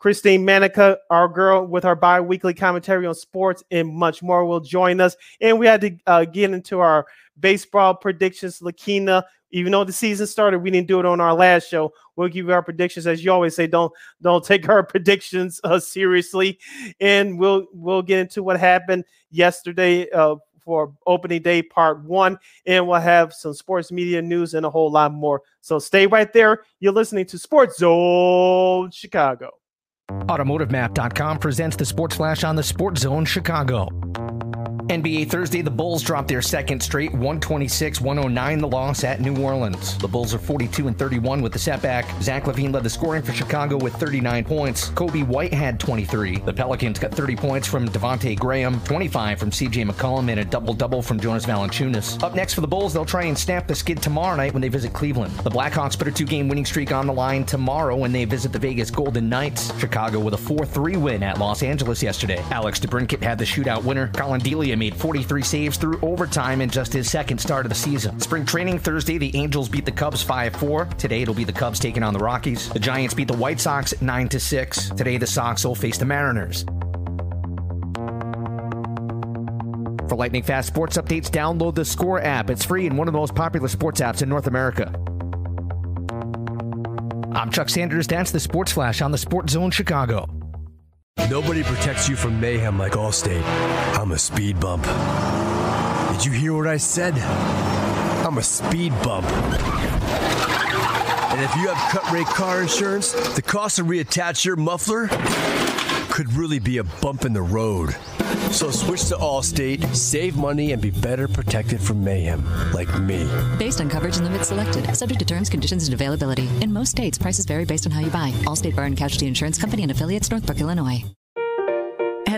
Christine Manica, our girl with our bi-weekly commentary on sports and much more will join us. And we had to uh, get into our baseball predictions. Lakina, even though the season started, we didn't do it on our last show. We'll give you our predictions, as you always say. Don't don't take our predictions uh, seriously, and we'll we'll get into what happened yesterday uh, for opening day part one, and we'll have some sports media news and a whole lot more. So stay right there. You're listening to Sports Zone Chicago. AutomotiveMap.com presents the Sports Flash on the Sports Zone Chicago. NBA Thursday, the Bulls dropped their second straight 126 109, the loss at New Orleans. The Bulls are 42 and 31 with the setback. Zach LaVine led the scoring for Chicago with 39 points. Coby White had 23. The Pelicans got 30 points from Devonte Graham, 25 from CJ McCollum, and a double double from Jonas Valanciunas. Up next for the Bulls, they'll try and snap the skid tomorrow night when they visit Cleveland. The Blackhawks put a two game winning streak on the line tomorrow when they visit the Vegas Golden Knights. Chicago with a 4 3 win at Los Angeles yesterday. Alex DeBrincat had the shootout winner. Collin Delia made 43 saves through overtime in just his second start of the season. Spring training Thursday, the Angels beat the Cubs 5 4. Today, it'll be the Cubs taking on the Rockies. The Giants beat the White Sox 9 6. Today, the Sox will face the Mariners. For lightning fast sports updates, download the Score app. It's free and one of the most popular sports apps in North America. I'm Chuck Sanders. That's the Sports Flash on the Sports Zone Chicago. Nobody protects you from mayhem like Allstate. I'm a speed bump. Did you hear what I said? I'm a speed bump. And if you have cut rate car insurance, the cost to reattach your muffler could really be a bump in the road. So switch to Allstate, save money, and be better protected from mayhem, like me. Based on coverage and limits selected, subject to terms, conditions, and availability. In most states, prices vary based on how you buy. Allstate Bar and Casualty Insurance Company and affiliates, Northbrook, Illinois.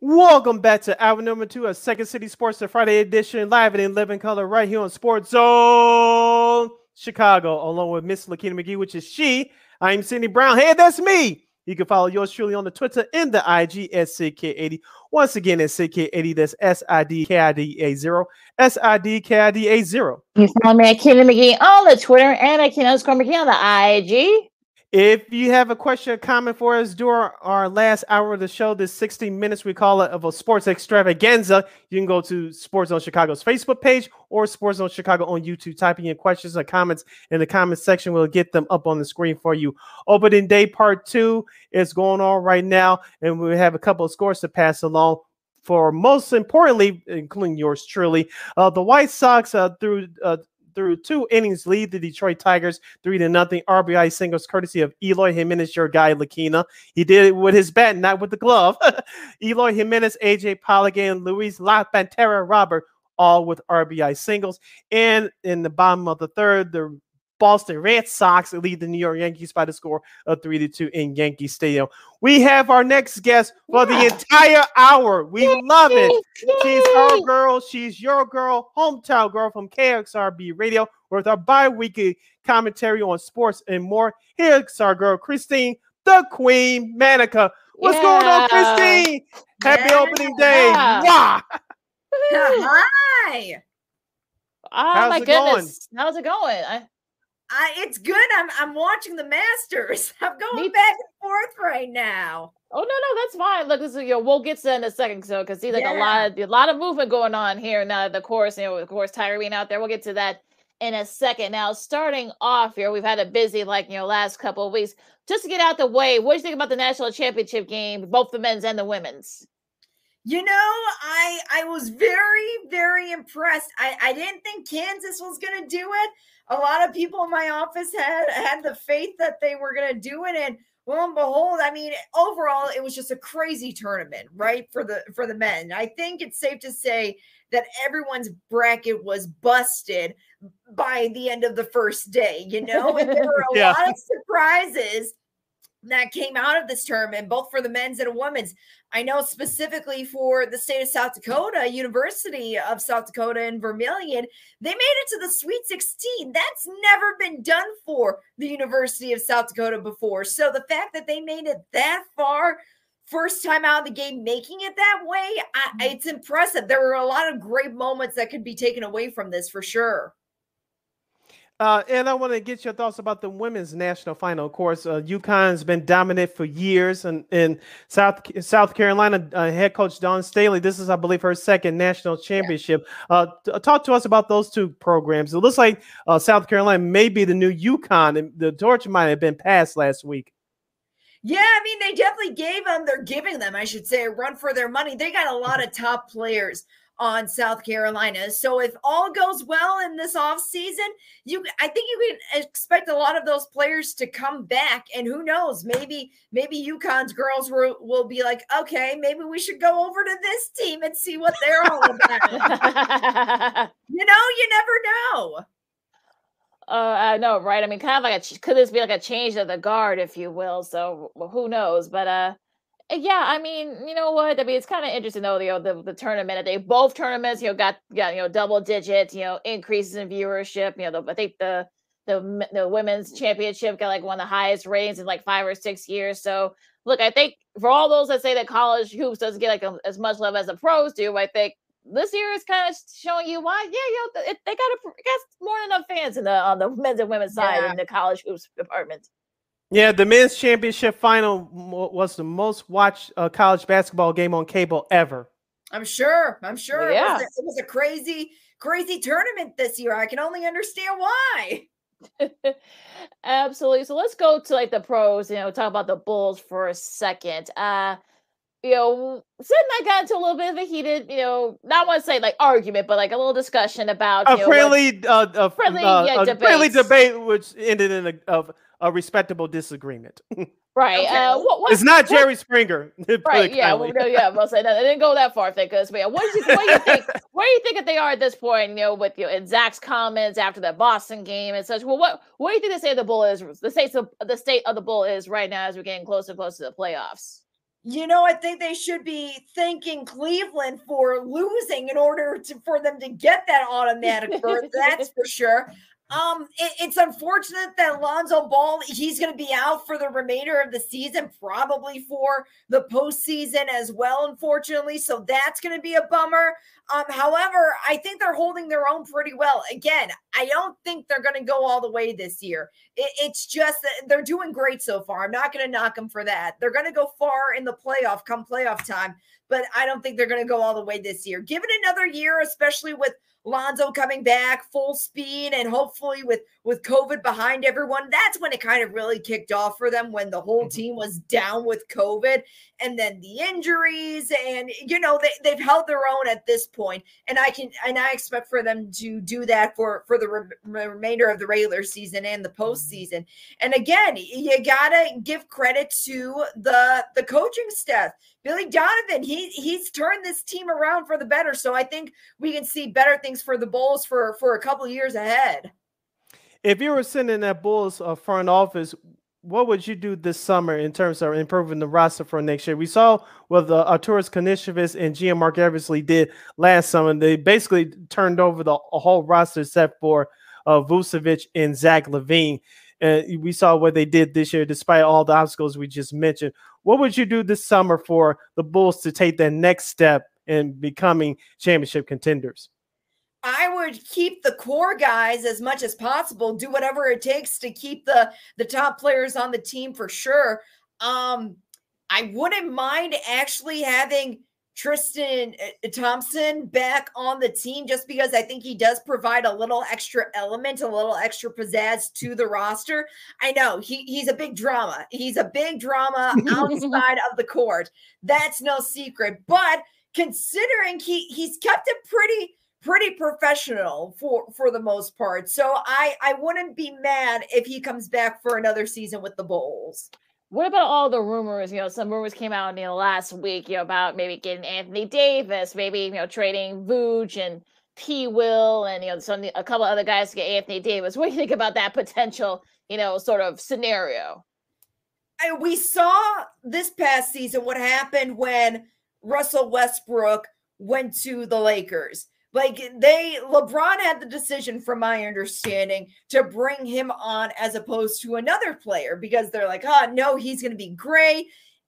Welcome back to hour number two of Second City Sports, the Friday edition, live and in living color, right here on Sports Zone Chicago, along with Miss Lakina McGee, which is she. I'm Cindy Brown. Hey, that's me. You can follow yours truly on the Twitter and the IG at CK80. Once again, it's CK80. That's S I D K I D A 0. S I D K I D A 0. You follow me at Kenny McGee on the Twitter and at underscore McGee on the IG. If you have a question or comment for us during our last hour of the show, this 16 minutes we call it of a sports extravaganza, you can go to Sports Zone Chicago's Facebook page or Sports Zone Chicago on YouTube. Typing in questions or comments in the comment section, we'll get them up on the screen for you. Opening day part two is going on right now, and we have a couple of scores to pass along. For most importantly, including yours truly, uh, the White Sox uh, through uh, through two innings lead the Detroit Tigers three to nothing. RBI singles courtesy of Eloy Jimenez, your guy Lakina. He did it with his bat, not with the glove. Eloy Jimenez, AJ Pollock, and Luis La Pantera Robert all with RBI singles. And in the bottom of the third, the Boston Red Sox lead the New York Yankees by the score of 3 to 2 in Yankee Stadium. We have our next guest for the entire hour. We love it. She's our girl. She's your girl, hometown girl from KXRB Radio with our bi weekly commentary on sports and more. Here's our girl, Christine, the Queen Manica. What's yeah. going on, Christine? Happy yeah. opening day. Yeah. Hi. Oh How's my goodness. Going? How's it going? I- I, it's good. I'm I'm watching the Masters. I'm going Me back and forth right now. Oh no, no, that's fine. Look, this is, you know, we'll get to that in a second, so because uh, see like yeah. a lot of a lot of movement going on here now. The course, you know, of course, Tyrene out there. We'll get to that in a second. Now, starting off here, we've had a busy like you know last couple of weeks. Just to get out the way, what do you think about the national championship game, both the men's and the women's? You know, I I was very very impressed. I I didn't think Kansas was going to do it a lot of people in my office had had the faith that they were going to do it and lo and behold i mean overall it was just a crazy tournament right for the for the men i think it's safe to say that everyone's bracket was busted by the end of the first day you know and there were a yeah. lot of surprises that came out of this tournament, both for the men's and women's. I know specifically for the state of South Dakota, University of South Dakota in Vermilion, they made it to the Sweet 16. That's never been done for the University of South Dakota before. So the fact that they made it that far first time out of the game making it that way, I, mm-hmm. it's impressive. There were a lot of great moments that could be taken away from this for sure. Uh, and I want to get your thoughts about the women's national final. Of course, uh, UConn's been dominant for years, and in South South Carolina, uh, head coach Dawn Staley. This is, I believe, her second national championship. Uh, t- talk to us about those two programs. It looks like uh, South Carolina may be the new UConn, and the torch might have been passed last week. Yeah, I mean, they definitely gave them, they're giving them, I should say, a run for their money. They got a lot of top players on South Carolina. So if all goes well in this offseason, you I think you can expect a lot of those players to come back. And who knows, maybe maybe UConn's girls will, will be like, okay, maybe we should go over to this team and see what they're all about. you know, you never know. Uh, I know, right? I mean, kind of like a could this be like a change of the guard, if you will? So well, who knows? But uh, yeah, I mean, you know what? I mean, it's kind of interesting though. You know, the the tournament. They both tournaments, you know, got got you know double digit, you know, increases in viewership. You know, the, I think the the the women's championship got like one of the highest ratings in like five or six years. So look, I think for all those that say that college hoops doesn't get like a, as much love as the pros do, I think this year is kind of showing you why. Yeah, you know, it, they got a got more than enough fans in the on the men's and women's side yeah. in the college hoops department. Yeah, the men's championship final was the most watched uh, college basketball game on cable ever. I'm sure. I'm sure. Yeah. It was, a, it was a crazy, crazy tournament this year. I can only understand why. Absolutely. So let's go to like the pros, you know, talk about the Bulls for a second. Uh you know, Sid and I got into a little bit of a heated, you know, not want to say like argument, but like a little discussion about a know, friendly, uh, a friendly, uh, yeah, a friendly debate, which ended in a, of a respectable disagreement. Right. Okay. Uh, what, what, it's not Jerry what, Springer. right. Yeah. Well, no, yeah. Well, say that. It didn't go that far, because yeah. What do you, what do you think? where do you think that they are at this point? You know, with you know, and Zach's comments after that Boston game and such. Well, what what do you think the state of the bull is? The state of the state of the bull is right now as we're getting closer and closer to the playoffs. You know, I think they should be thanking Cleveland for losing in order to for them to get that automatic berth. that's for sure. Um, it, it's unfortunate that Lonzo Ball he's going to be out for the remainder of the season, probably for the postseason as well. Unfortunately, so that's going to be a bummer. Um, however, I think they're holding their own pretty well. Again, I don't think they're going to go all the way this year. It, it's just that they're doing great so far. I'm not going to knock them for that. They're going to go far in the playoff come playoff time, but I don't think they're going to go all the way this year. Give it another year, especially with Lonzo coming back full speed and hopefully with with COVID behind everyone, that's when it kind of really kicked off for them when the whole mm-hmm. team was down with COVID and then the injuries and you know they, they've held their own at this point and I can and I expect for them to do that for for the re- remainder of the regular season and the mm-hmm. postseason. And again, you got to give credit to the the coaching staff. Billy Donovan, he he's turned this team around for the better. So I think we can see better things for the Bulls for for a couple years ahead. If you were sitting in that Bulls uh, front office, what would you do this summer in terms of improving the roster for next year? We saw what the Arturas Karnisovas and GM Marc Eversley did last summer. They basically turned over the whole roster except for uh, Vucevic and Zach LaVine. And we saw what they did this year, despite all the obstacles we just mentioned. What would you do this summer for the Bulls to take that next step in becoming championship contenders? I would keep the core guys as much as possible, do whatever it takes to keep the the top players on the team for sure. Um, I wouldn't mind actually having Tristan uh, Thompson back on the team just because I think he does provide a little extra element, a little extra pizzazz to the roster. I know he, he's a big drama. He's a big drama outside of the court. That's no secret. But considering he he's kept it pretty pretty professional for for the most part. So I I wouldn't be mad if he comes back for another season with the Bulls. What about all the rumors? You know, some rumors came out you know last week, you know, about maybe getting Anthony Davis, maybe you know trading Vooch and P. Will, and you know some a couple other guys to get Anthony Davis. What do you think about that potential, you know, sort of scenario? I, we saw this past season what happened when Russell Westbrook went to the Lakers like they LeBron had the decision from my understanding to bring him on as opposed to another player because they're like, "Oh, no, he's going to be great."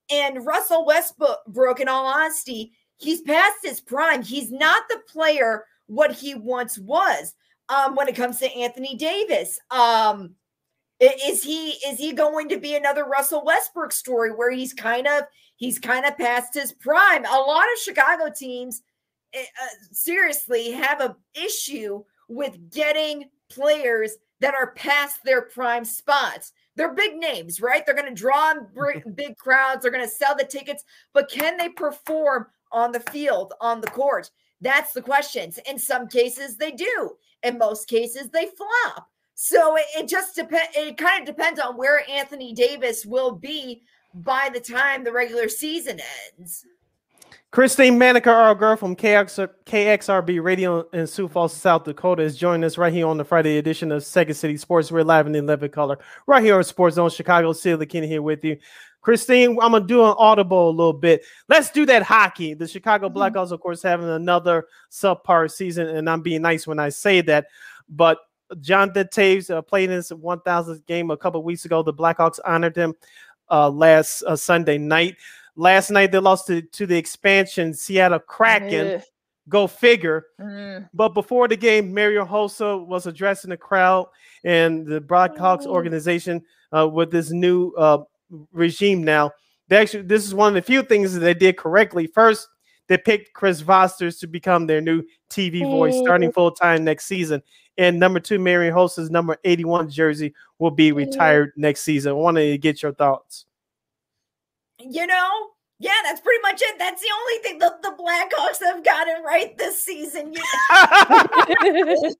and Russell Westbrook, in all honesty, he's past his prime. He's not the player what he once was. Um, when it comes to Anthony Davis, um, is he is he going to be another Russell Westbrook story where he's kind of he's kind of past his prime? A lot of Chicago teams uh, seriously have a issue with getting players that are past their prime spots. They're big names, right? They're going to draw big crowds. They're going to sell the tickets, but can they perform on the field, on the court? That's the questions. In some cases, they do. In most cases, they flop. So it, it just depends. It kind of depends on where Anthony Davis will be by the time the regular season ends. Christine Maneker, our girl from KX, KXRB Radio in Sioux Falls, South Dakota, is joining us right here on the Friday edition of Second City Sports. We're live in the 11 color right here on Sports Zone Chicago. Silly Kenny here with you. Christine, I'm gonna do an audible a little bit. Let's do that hockey. The Chicago mm-hmm. Blackhawks, of course, having another subpar season, and I'm being nice when I say that. But Jonathan Toews uh, played his 1000th game a couple weeks ago. The Blackhawks honored him uh, last uh, Sunday night. Last night they lost to, to the expansion Seattle Kraken. Go figure. Mm. But before the game, Marian Hossa was addressing the crowd and the Blackhawks mm. organization uh, with this new uh, regime now. They actually, this is one of the few things that they did correctly. First, they picked Chris Vosters to become their new TV voice starting full time next season. And number two, Marian Hossa's number 81 jersey will be retired next season. I wanted to get your thoughts you know, yeah, that's pretty much it. That's the only thing that the Blackhawks have gotten right this season. You know,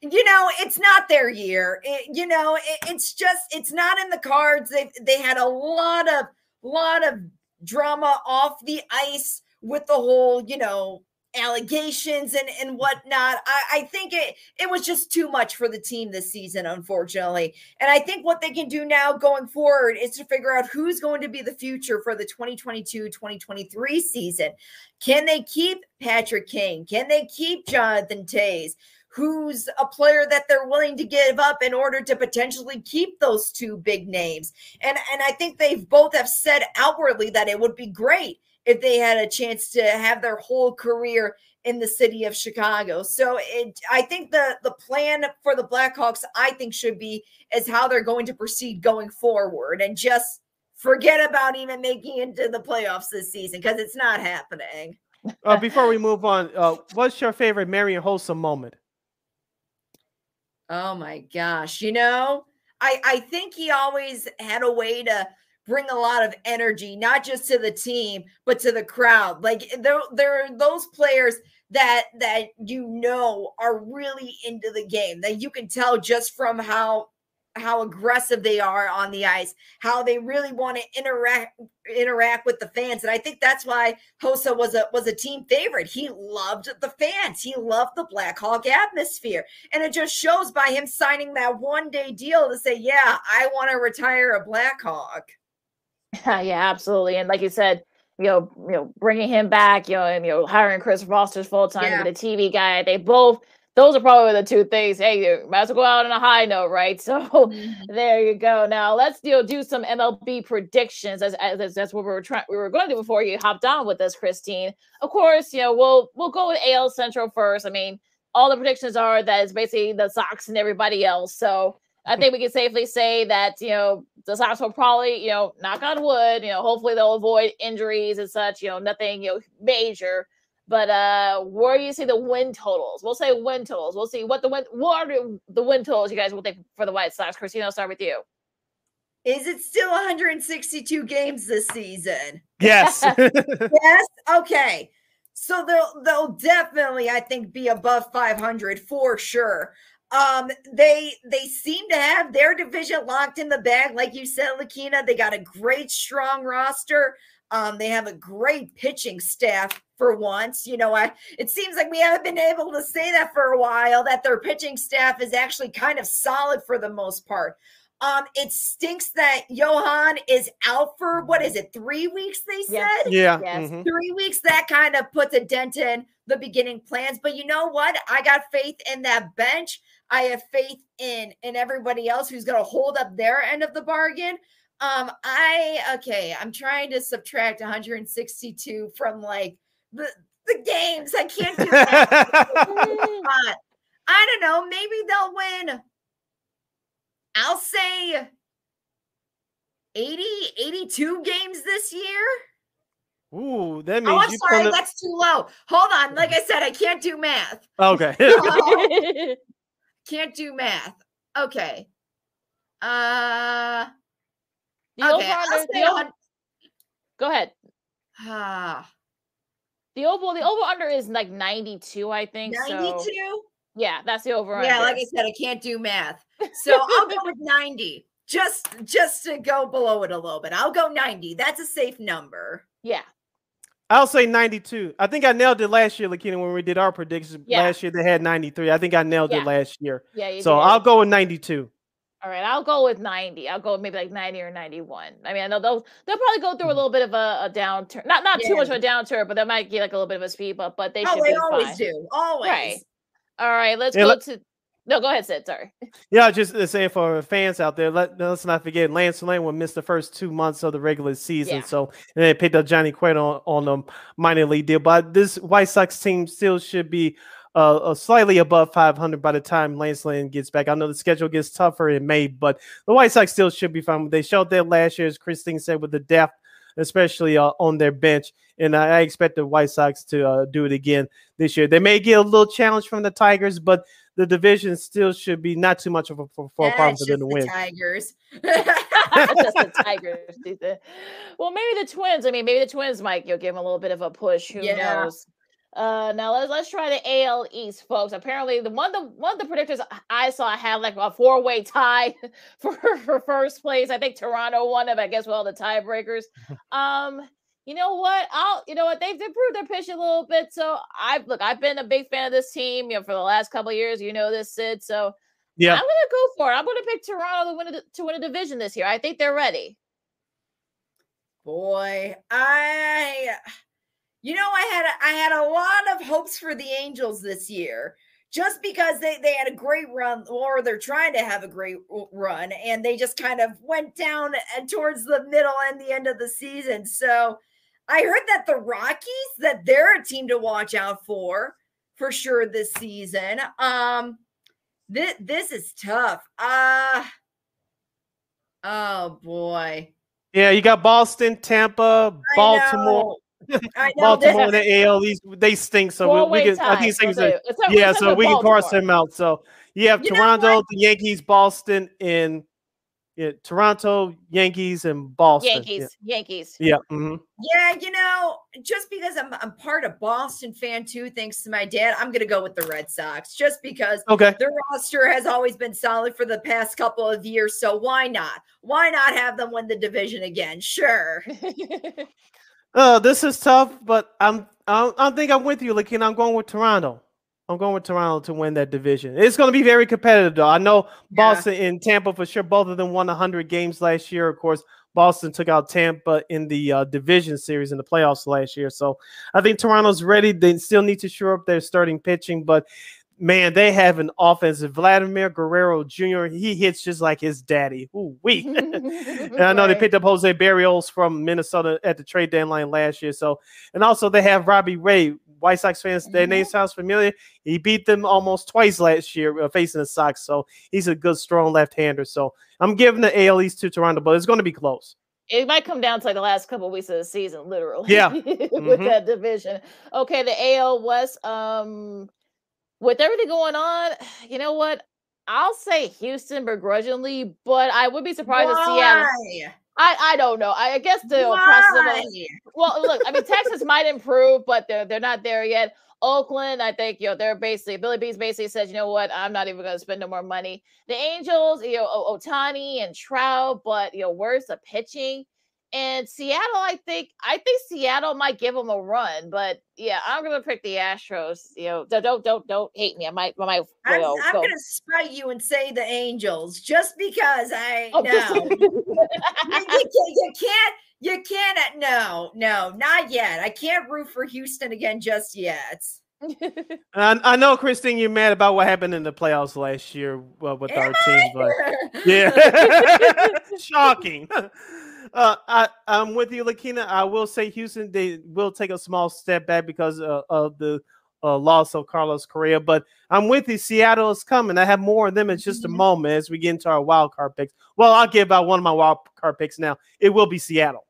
you know it's not their year. It, you know, it, it's just it's not in the cards. They they had a lot of lot of drama off the ice with the whole, you know, allegations and and whatnot. I, I think it it was just too much for the team this season, unfortunately. And I think what they can do now going forward is to figure out who's going to be the future for the 2022-2023 season. Can they keep Patrick Kane? Can they keep Jonathan Toews? Who's a player that they're willing to give up in order to potentially keep those two big names? And and I think they've both have said outwardly that it would be great if they had a chance to have their whole career in the city of Chicago. So it, I think the the plan for the Blackhawks, I think, should be is how they're going to proceed going forward, and just forget about even making into the playoffs this season because it's not happening. uh, before we move on, uh, what's your favorite Marian Hossa moment? Oh my gosh, you know, I I think he always had a way to bring a lot of energy, not just to the team, but to the crowd. Like there, there are those players that that you know are really into the game that you can tell just from how how aggressive they are on the ice, how they really want to interact interact with the fans, and I think that's why Hossa was a was a team favorite. He loved the fans, he loved the Blackhawk atmosphere, and it just shows by him signing that one day deal to say, "Yeah, I want to retire a Blackhawk." yeah, absolutely. And like you said, you know, you know, bringing him back, you know, and you know, hiring Chris Vosters full time yeah. to be the TV guy. They both those are probably the two things. Hey, you might as well go out on a high note, right? So mm-hmm. there you go. Now let's you know, do some MLB predictions as, as that's what we were trying we were going to do before you hopped on with us, Christine. Of course, you know, we'll we'll go with AL Central first. I mean, all the predictions are that it's basically the Sox and everybody else. So I think we can safely say that, you know, the Sox will probably, you know, knock on wood, you know, hopefully they'll avoid injuries and such, you know, nothing, you know, major. But uh where do you see the win totals? We'll say win totals. We'll see what the win what are the win totals you guys will think for the White Sox. Christina, I'll start with you. Is it still 162 games this season? Yes. yes. Okay. So they'll they'll definitely, I think, be above 500 for sure. Um, they they seem to have their division locked in the bag, like you said, Lakina. They got a great, strong roster. Um, they have a great pitching staff for once. You know, I it seems like we haven't been able to say that for a while, that their pitching staff is actually kind of solid for the most part. Um, it stinks that Johan is out for what is it, three weeks? They said, yeah, yes. Mm-hmm. three weeks. That kind of puts a dent in the beginning plans. But you know what? I got faith in that bench. I have faith in in everybody else who's going to hold up their end of the bargain. Um, I okay. I'm trying to subtract 162 from like the the games. I can't do that. I don't know. Maybe they'll win. I'll say 80, 82 games this year. Ooh, that means Oh, I'm sorry. gonna- That's too low. Hold on. Like I said, I can't do math. Okay. Can't do math. Okay. Uh, The okay. over I'll under. say The over, hun- go ahead. Ah, The over the over under is like 92, I think. 92? So yeah, that's the over under. Yeah, like I said, I can't do math. So I'll go with 90. Just just to go below it a little bit. I'll go 90. That's a safe number. yeah. I'll say 92. I think I nailed it last year, Lakina, when we did our predictions. Yeah. Last year they had 93. I think I nailed Yeah. it last year. Yeah, you So did. I'll go with 92. All right, I'll go with 90. I'll go with maybe like 90 or 91. I mean, I know they'll they'll probably go through a mm-hmm. little bit of a, a downturn. Not not too much of a downturn, but they might get like a little bit of a speed bump, but they oh, should they be always fine. do. Always. Right. All right, let's Yeah, go let- to No, go ahead, Sid. Sorry. Yeah, just to say for fans out there, let, let's not forget Lance Lynn will miss the first two months of the regular season. Yeah. So and they picked up Johnny Cueto on, on a minor league deal. But this White Sox team still should be uh, uh, slightly above 500 by the time Lance Lynn gets back. I know the schedule gets tougher in May, but the White Sox still should be fine. They showed that last year, as Christine said, with the depth, especially uh, on their bench. And I, I expect the White Sox to uh, do it again this year. They may get a little challenge from the Tigers, but the division still should be not too much of a for, for a Yeah, problem it's for them just to the win. Tigers. just the Tigers. Well, maybe the Twins. I mean, maybe the Twins might you'll give them a little bit of a push. Who Yeah. knows? Uh, now let's let's try the AL East, folks. Apparently, the one the one of the predictors I saw had like a four way tie for for first place. I think Toronto won it. but I guess with all the tiebreakers. Um, you know what? I'll you know what they've improved their pitch a little bit. So I've, look, I've been a big fan of this team. You know, for the last couple of years. You know this, Sid. So Yeah. I'm gonna go for it. I'm gonna pick Toronto to win a, to win a division this year. I think they're ready. Boy, I you know I had a, I had a lot of hopes for the Angels this year just because they they had a great run or they're trying to have a great run and they just kind of went down and towards the middle and the end of the season. So I heard that the Rockies that they're a team to watch out for for sure this season. Um this this is tough. Uh oh boy. Yeah, you got Boston, Tampa, I Baltimore. know. I know Baltimore and the AL East, they stink. So we, we can, I think it's safe to So say- it's a- yeah, so a we can parse them out. So you have You Toronto, the Yankees, Boston, and yeah, Toronto, Yankees, and Boston. Yankees, Yankees. Yeah. yeah mhm. Yeah, you know, just because I'm I'm part of Boston fan too, thanks to my dad, I'm gonna go with the Red Sox just because Okay. their roster has always been solid for the past couple of years. So why not? Why not have them win the division again? Sure. Uh, this is tough, but I'm I, don't I think I'm with you, Lakin. I'm going with Toronto. I'm going with Toronto to win that division. It's going to be very competitive, though. I know Boston and Tampa for sure. Both of them won 100 games last year. Of course, Boston took out Tampa in the uh, division series in the playoffs last year. So I think Toronto's ready. They still need to shore up their starting pitching, but man, they have an offense. Vladimir Guerrero Jr. He hits just like his daddy. Ooh, wee. And I know they picked up Jose Berrios from Minnesota at the trade deadline last year. So, and also they have Robbie Ray. White Sox fans, their name sounds familiar. He beat them almost twice last year uh, facing the Sox. So he's a good, strong left-hander. So I'm giving the AL East to Toronto, but it's going to be close. It might come down to like the last couple of weeks of the season, literally. Yeah. with Mhm. that division. Okay, the AL West. Um, with everything going on, you know what? I'll say Houston begrudgingly, but I would be surprised if Seattle. Why? I, I don't know. I, I guess the process of well, look, I mean, Texas might improve, but they're they're not there yet. Oakland, I think, you know, they're basically Billy Beane basically says, you know what, I'm not even going to spend no more money. The Angels, you know, Ohtani and Trout, but you know, where's the pitching? And Seattle, I think, I think Seattle might give them a run, but yeah, I'm going to pick the Astros. You know, don't don't don't, don't hate me. I might, I might, you I'm, know, I'm go- gonna spite you and say the Angels just because I Oh, know just- you, you can't, you can't you can't no no not yet. I can't root for Houston again just yet. I, I know, Christine, you're mad about what happened in the playoffs last year uh, with our team, but yeah, shocking. Uh, I, I'm with you, Lakina. I will say Houston they will take a small step back because uh, of the uh, loss of Carlos Correa, but I'm with you. Seattle is coming. I have more of them in just a Mhm. moment as we get into our wild card picks. Well, I'll give out one of my wild card picks now. It will be Seattle.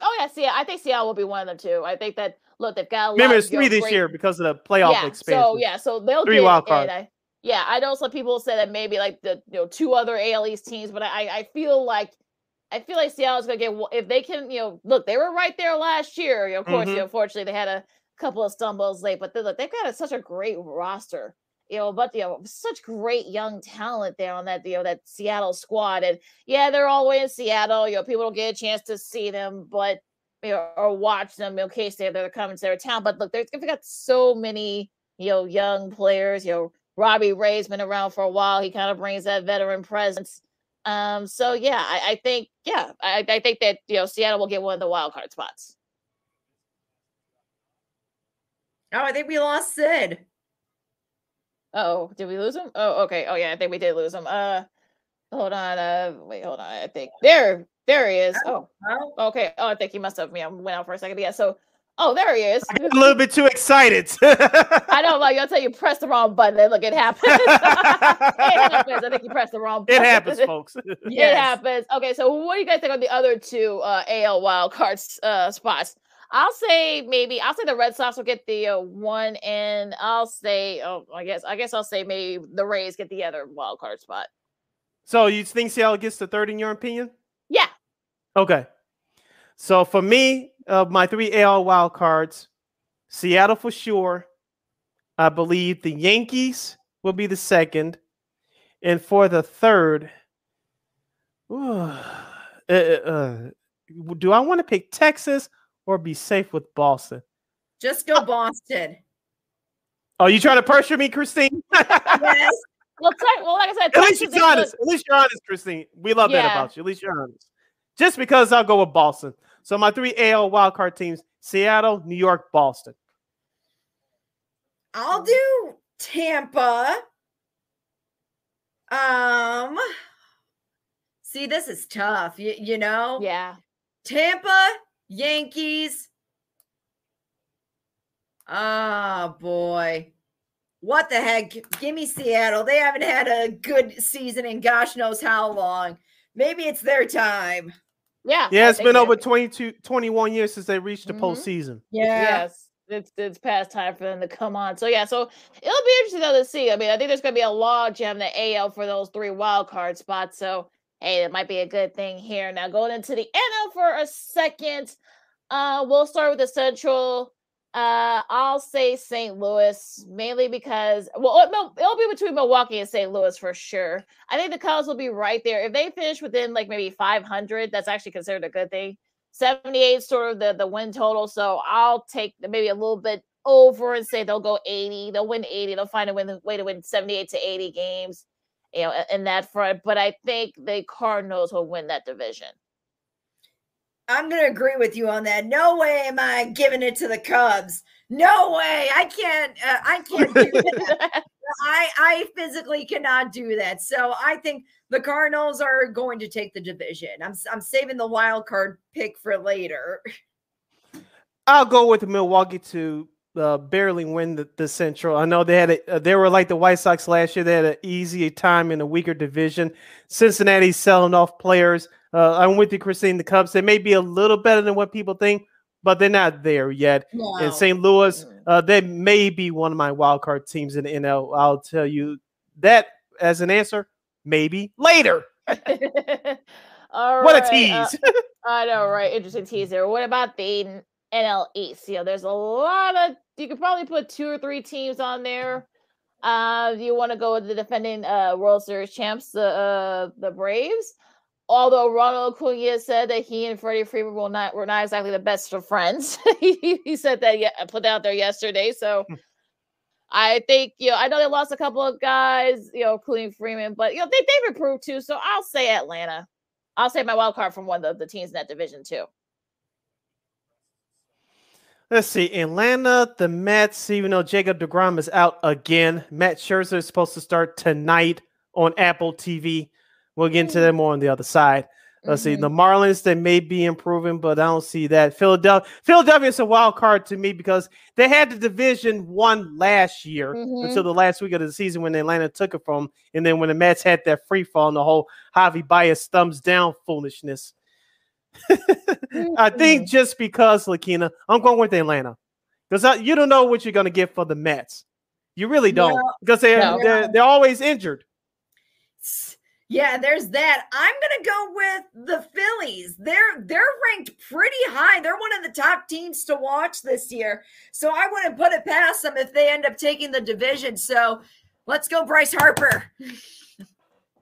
Oh yeah, see, I think Seattle will be one of them too. I think that look, they've got a Remember, lot it's of three this great- year because of the playoff yeah, expansion. So yeah, so they'll Three wild in. cards. I, yeah, I know some people say that maybe like the you know two other AL East teams, but I I feel like I feel like Seattle's gonna get one- if they can you know look they were right there last year. Of course, you Mhm. know, unfortunately they had a couple of stumbles late, but they, look they've got a, such a great roster. You know, but you know, such great young talent there on that you know that Seattle squad, and yeah, they're all the way in Seattle. You know, people don't get a chance to see them, but you know, or watch them in case they're, they're coming to their town. But look, they've got so many, you know, young players. You know, Robbie Ray's been around for a while. He kind of brings that veteran presence. Um, so yeah, I, I think yeah, I, I think that you know Seattle will get one of the wild card spots. Oh, I think we lost Sid. Oh, did we lose him? Oh, okay. Oh yeah, I think we did lose him. Uh, hold on. Uh, wait, hold on. I think there, there he is. Oh, Oh, okay. Oh, I think he must have yeah, went out for a second. Yeah. So, oh, there he is. I got a little bit too excited. I don't like. I'll tell you, press the wrong button. and Look, it happens. it happens. I think you pressed the wrong. Button. It happens, folks. It yes. happens. Okay, so what do you guys think of the other two uh, AL wild cards uh, spots? I'll say maybe I'll say the Red Sox will get the uh, one, and I'll say oh I guess I guess I'll say maybe the Rays get the other wild card spot. so you think Seattle gets the third in your opinion? Yeah, Okay. So for me, of my three AL wild cards, Seattle for sure. I believe the Yankees will be the second. And for the third, ooh, uh, uh, uh, do I want to pick Texas or be safe with Boston? Just go Boston. Oh, you trying to pressure me, Christine? yes. well, tech, well, like I said, At least you're honest. At least you're honest, Christine. We love that about you. At least you're honest. Just because I'll go with Boston. So my three AL wildcard teams: Seattle, New York, Boston. I'll do Tampa. Um see this is tough. You, you know? yeah. Tampa, Yankees. Oh boy. What the heck? Give me Seattle. They haven't had a good season in gosh knows how long. Maybe it's their time. Yeah. Yeah, it's been over 22, 21 years since they reached the Mhm. postseason. Yeah. Yes, it's it's past time for them to come on. So yeah, so it'll be interesting though to see. I mean, I think there's gonna be a log jam the AL for those three wild card spots. So hey, it might be a good thing here. Now going into the NL for a second. Uh, we'll start with the Central. Uh, I'll say St. Louis mainly because well, it'll be between Milwaukee and St. Louis for sure. I think the Cubs will be right there if they finish within like maybe 500. That's actually considered a good thing. 78 sort of the the win total. So I'll take maybe a little bit over and say they'll go 80. They'll win 80. They'll find a win, way to win 78 to 80 games, you know, in that front. But I think the Cardinals will win that division. I'm going to agree with you on that. No way am I giving it to the Cubs. No way. I can't uh, I can't do that. I I physically cannot do that. So I think the Cardinals are going to take the division. I'm I'm saving the wild card pick for later. I'll go with Milwaukee to uh, barely win the, the Central. I know they had a, uh, they were like the White Sox last year. They had an easier time in a weaker division. Cincinnati's selling off players. Uh, I'm with you, Christine. The Cubs they may be a little better than what people think, but they're not there yet. And St. Louis, uh, they may be one of my wild card teams in the NL. I'll tell you that as an answer, maybe later. All What a right, uh, tease! I know, right? Interesting teaser. What about the NL East? You know, there's a lot of you could probably put two or three teams on there. Uh, do you want to go with the defending uh World Series champs, the uh the Braves. Although Ronald Acuna said that he and Freddie Freeman will not were not exactly the best of friends. he, he said that yeah, put that out there yesterday. So hmm. I think you know I know they lost a couple of guys, you know, including Freeman, but you know they they've improved too. So I'll say Atlanta. I'll say my wild card from one of the, the teams in that division too. Let's see. Atlanta, the Mets, even though Jacob DeGrom is out again, Max Scherzer is supposed to start tonight on Apple TV. We'll get into that more on the other side. Let's see. Mhm. The Marlins, they may be improving, but I don't see that. Philadelphia, Philadelphia is a wild card to me because they had the division one last year Mhm. until the last week of the season when Atlanta took it from, and then when the Mets had that free fall and the whole Javy Baez thumbs down foolishness. I think just because Lakina, I'm going with Atlanta because you don't know what you're going to get for the Mets. You really don't No. because they're, No. they're they're always injured. Yeah, there's that. I'm gonna go with the Phillies. They're they're ranked pretty high. They're one of the top teams to watch this year. So I wouldn't put it past them if they end up taking the division. So let's go, Bryce Harper.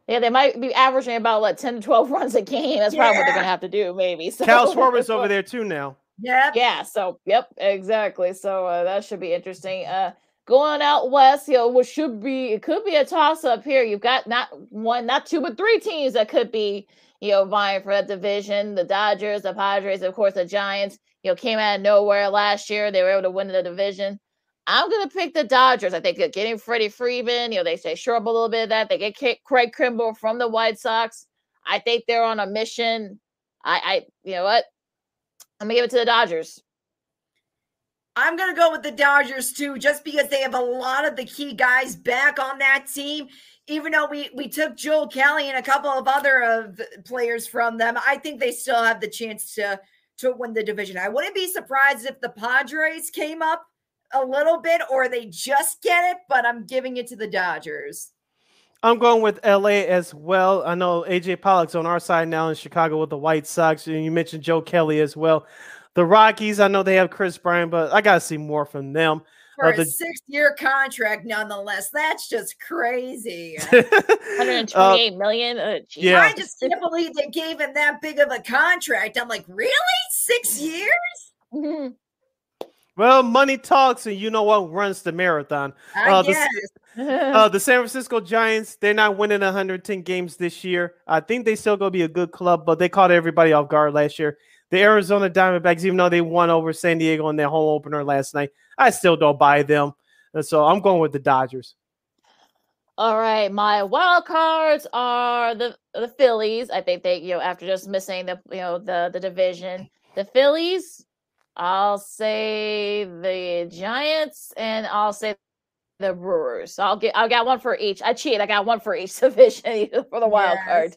Yeah, they might be averaging about like 10 to 12 runs a game. That's probably what they're going to have to do, maybe. So, Kyle Schwarber's over there too now. Yeah. Yeah, so, yep, exactly. So uh, that should be interesting. Uh, going out west, you know, what should be, it could be a toss up here. You've got not one, not two, but three teams that could be, you know, vying for that division. The Dodgers, the Padres, of course, the Giants, you know, came out of nowhere last year. They were able to win the division. I'm gonna pick the Dodgers. I think that getting Freddie Freeman, you know, they say shore up a little bit of that. They get Craig Kimbrel from the White Sox. I think they're on a mission. I, I, you know what? I'm gonna give it to the Dodgers. I'm going to go with the Dodgers too, just because they have a lot of the key guys back on that team. Even though we we took Joe Kelly and a couple of other of players from them, I think they still have the chance to to win the division. I wouldn't be surprised if the Padres came up a little bit or they just get it, but I'm giving it to the Dodgers. I'm going with LA as well. I know AJ Pollock's on our side now in Chicago with the White Sox, and you mentioned Joe Kelly as well. The Rockies, I know they have Kris Bryant, but I gotta see more from them. For Uh, a the- six-year contract, nonetheless, that's just crazy. 128 Uh, million. Uh, yeah. I just can't believe they gave him that big of a contract. I'm like, really? Six years? Mhm. well, money talks, and you know what runs the marathon. I Uh, the- guess. Uh, the San Francisco Giants, they're not winning 110 games this year. I think they still gonna be a good club, but they caught everybody off guard last year. The Arizona Diamondbacks, even though they won over San Diego in their home opener last night, I still don't buy them. And so I'm going with the Dodgers. All right, my wild cards are the the Phillies. I think they, you know, after just missing the, you know, the the division, the Phillies. I'll say the Giants, and I'll say the Brewers. So I'll get, I got one for each. I cheat. I got one for each division for the wild Yes.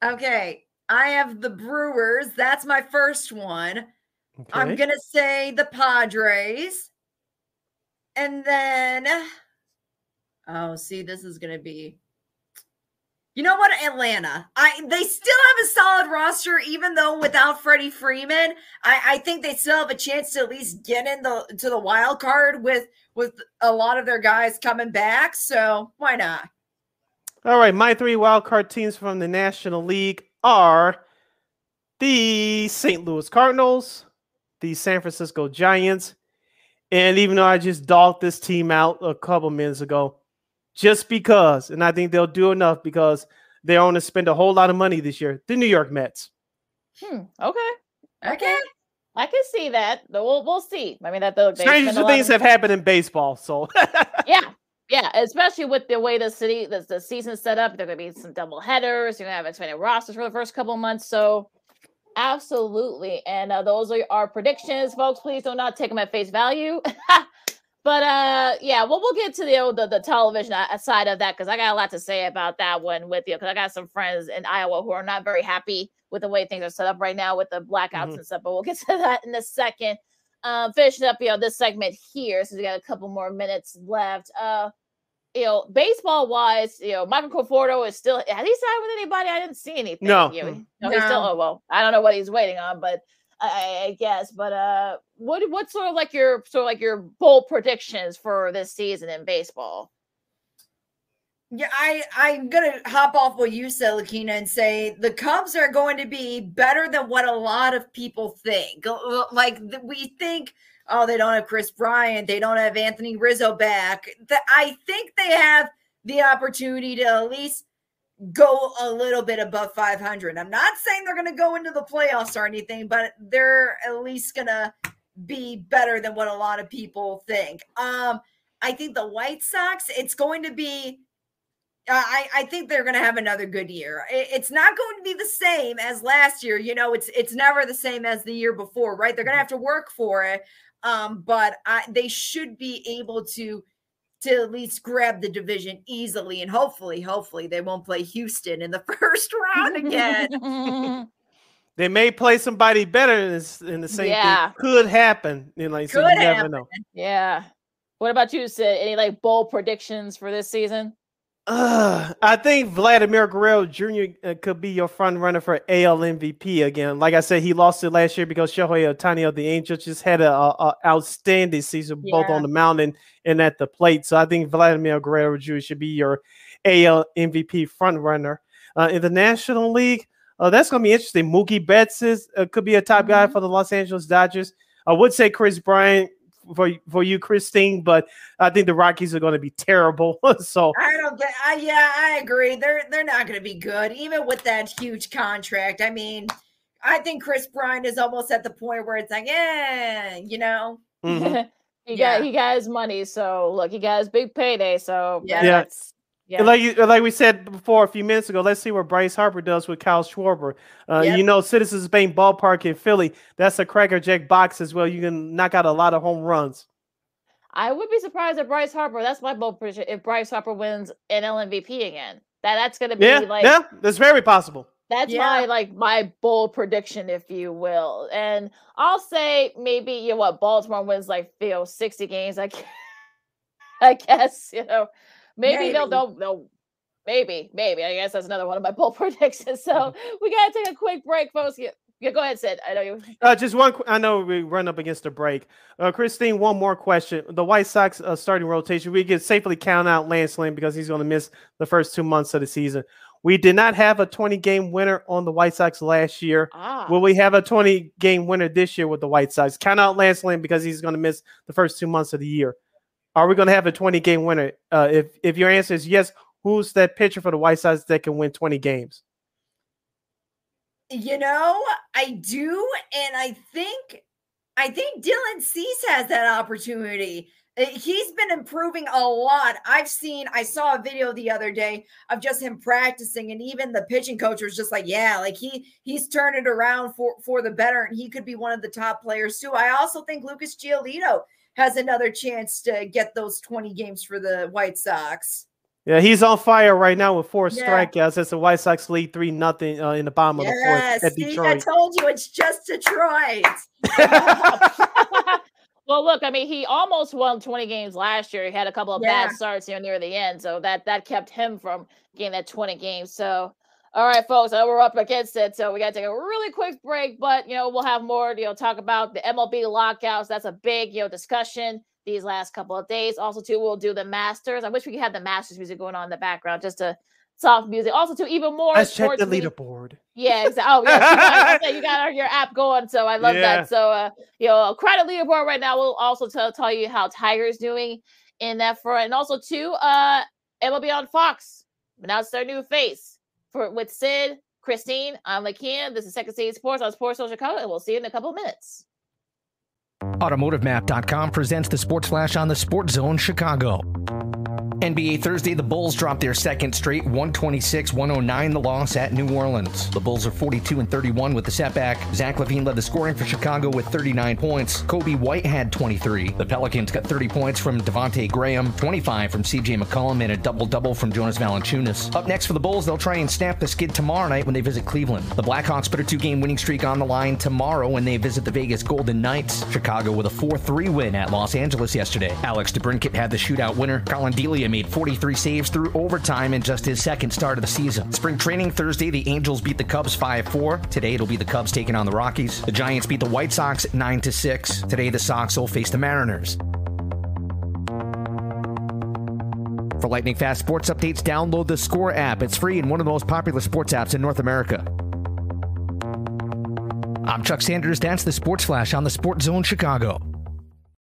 card. Okay. I have the Brewers. That's my first one. I'm going to say the Padres. And then, oh, see, this is going to be. You know what, Atlanta? I they still have a solid roster, even though without Freddie Freeman, I, I think they still have a chance to at least get in the to the wild card with with a lot of their guys coming back. So why not? All right, my three wild card teams from the National League are the St. Louis Cardinals, the San Francisco Giants, and even though I just dogged this team out a couple minutes ago, just because, and I think they'll do enough because they're going to spend a whole lot of money this year, the New York Mets. Hmm. Okay. Okay. I can see that. We'll we'll see. I mean that they'll they Stranger spend a lot things of- have happened in baseball, so yeah yeah especially with the way the city the, the season's set up there are going to be some double headers you're going to have expanded rosters for the first couple months so absolutely and uh, those are our predictions folks please do not take them at face value but uh yeah well we'll get to the old the, the television uh, side of that because i got a lot to say about that one with you because i got some friends in iowa who are not very happy with the way things are set up right now with the blackouts Mhm. and stuff but we'll get to that in a second um, finishing up, you know, this segment here, since we got a couple more minutes left. Uh, you know, baseball wise, you know, Michael Conforto is still has he signed with anybody? I didn't see anything. No. You know, no, he's still oh well, I don't know what he's waiting on, but I, I- I guess. But uh what what's sort of like your sort of like your bold predictions for this season in baseball? Yeah, I I'm gonna hop off what you said, Lakina, and say the Cubs are going to be better than what a lot of people think. Like we think, oh, they don't have Kris Bryant, they don't have Anthony Rizzo back. I think they have the opportunity to at least go a little bit above 500. I'm not saying they're going to go into the playoffs or anything, but they're at least going to be better than what a lot of people think. Um, I think the White Sox, it's going to be I, I think they're going to have another good year. It's not going to be the same as last year. You know, it's it's never the same as the year before, right? They're going to have to work for it, um, but I, they should be able to to at least grab the division easily, and hopefully, hopefully, they won't play Houston in the first round again. they may play somebody better in, in the same yeah. thing could happen. You know, like, so you never know. Yeah. What about you, Sid? Any like bold predictions for this season? Uh, I think Vladimir Guerrero Jr. Uh, could be your front runner for AL MVP again. Like I said, he lost it last year because Shohei Ohtani of the Angels just had an outstanding season yeah. both on the mound and, and at the plate. So I think Vladimir Guerrero Jr. should be your AL MVP front runner. Uh, in the National League, uh, that's going to be interesting. Mookie Betts is, uh, could be a top mm-hmm. guy for the Los Angeles Dodgers. I would say Kris Bryant for for you, Christine, but I think the Rockies are going to be terrible. so I don't get. I, yeah, I agree. They're they're not going to be good, even with that huge contract. I mean, I think Kris Bryant is almost at the point where it's like, yeah, you know. Mm-hmm. he yeah. got he got his money, so look, he got his big payday. So yeah, that's yeah. Like like we said before a few minutes ago, let's see what Bryce Harper does with Kyle Schwarber. Uh, yep. You know, Citizens Bank Ballpark in Philly, that's a Cracker Jack box as well. You can knock out a lot of home runs. I would be surprised if Bryce Harper. That's my bold prediction. If Bryce Harper wins an MVP again, that that's going to be yeah, like yeah, that's very possible. That's yeah. my like my bold prediction, if you will. And I'll say maybe you know what Baltimore wins like you know sixty games. I I guess you know Maybe, maybe. they'll, they'll they'll maybe maybe I guess that's another one of my bold predictions. So we gotta take a quick break, folks. Yeah, yeah go ahead, Sid. I know you. Uh, just one. I know we run up against a break. Uh, Christine, one more question. The White Sox uh, starting rotation. We can safely count out Lance Lynn because he's going to miss the first two months of the season. We did not have a 20 game winner on the White Sox last year. Ah. Will we have a 20 game winner this year with the White Sox? Count out Lance Lynn because he's going to miss the first two months of the year. Are we going to have a 20 game winner? Uh, if if your answer is yes, who's that pitcher for the White Sox that can win 20 games? You know, I do, and I think I think Dylan Cease has that opportunity. Uh, he's been improving a lot. I've seen, I saw a video the other day of just him practicing, and even the pitching coach was just like, Yeah, like he he's turned it around for for the better, and he could be one of the top players too. I also think Lucas Giolito has another chance to get those 20 games for the White Sox. Yeah, he's on fire right now with four yeah. strikeouts as the White Sox lead three nothing uh, in the bottom of the fourth at see, Detroit. I told you it's just Detroit. well, look, I mean, he almost won 20 games last year. He had a couple of yeah. bad starts you know, near the end, so that that kept him from getting that 20 games. So all right, folks, we're up against it, so we got to take a really quick break. But you know, we'll have more, you know, talk about the MLB lockouts. That's a big, you know, discussion these last couple of days. Also, too, we'll do the Masters. I wish we could have the Masters music going on in the background just to soft music. Also, too, even more. Let's check the leaderboard. Yeah, exactly. Oh, yeah, you, got, you got your app going, so I love yeah. that. So, uh, you know, credit leaderboard right now. We'll also tell tell you how Tiger's doing in that front, and also too, uh, MLB on Fox announced their new face for with Sid, Christine, I'm Lakina. This is Second City Sports on Sports Social Chicago, and we'll see you in a couple minutes. AutomotiveMap.com presents the Sports Flash on the Sports Zone Chicago. NBA Thursday, the Bulls dropped their second straight 126 109 the loss at New Orleans. The Bulls are 42 and 31 with the setback. Zach LaVine led the scoring for Chicago with 39 points. Coby White had 23. The Pelicans got 30 points from Devonte Graham, 25 from CJ McCollum, and a double double from Jonas Valanciunas. Up next for the Bulls, they'll try and snap the skid tomorrow night when they visit Cleveland. The Blackhawks put a two game winning streak on the line tomorrow when they visit the Vegas Golden Knights. Chicago with a 4 3 win at Los Angeles yesterday. Alex DeBrincat had the shootout winner. Collin Delia made 43 saves through overtime in just his second start of the season. Spring training Thursday, the Angels beat the Cubs 5 4. Today, it'll be the Cubs taking on the Rockies. The Giants beat the White Sox 9 6. Today, the Sox will face the Mariners. For lightning fast sports updates, download the Score app. It's free and one of the most popular sports apps in North America. I'm Chuck Sanders. That's the Sports Flash on the Sports Zone Chicago.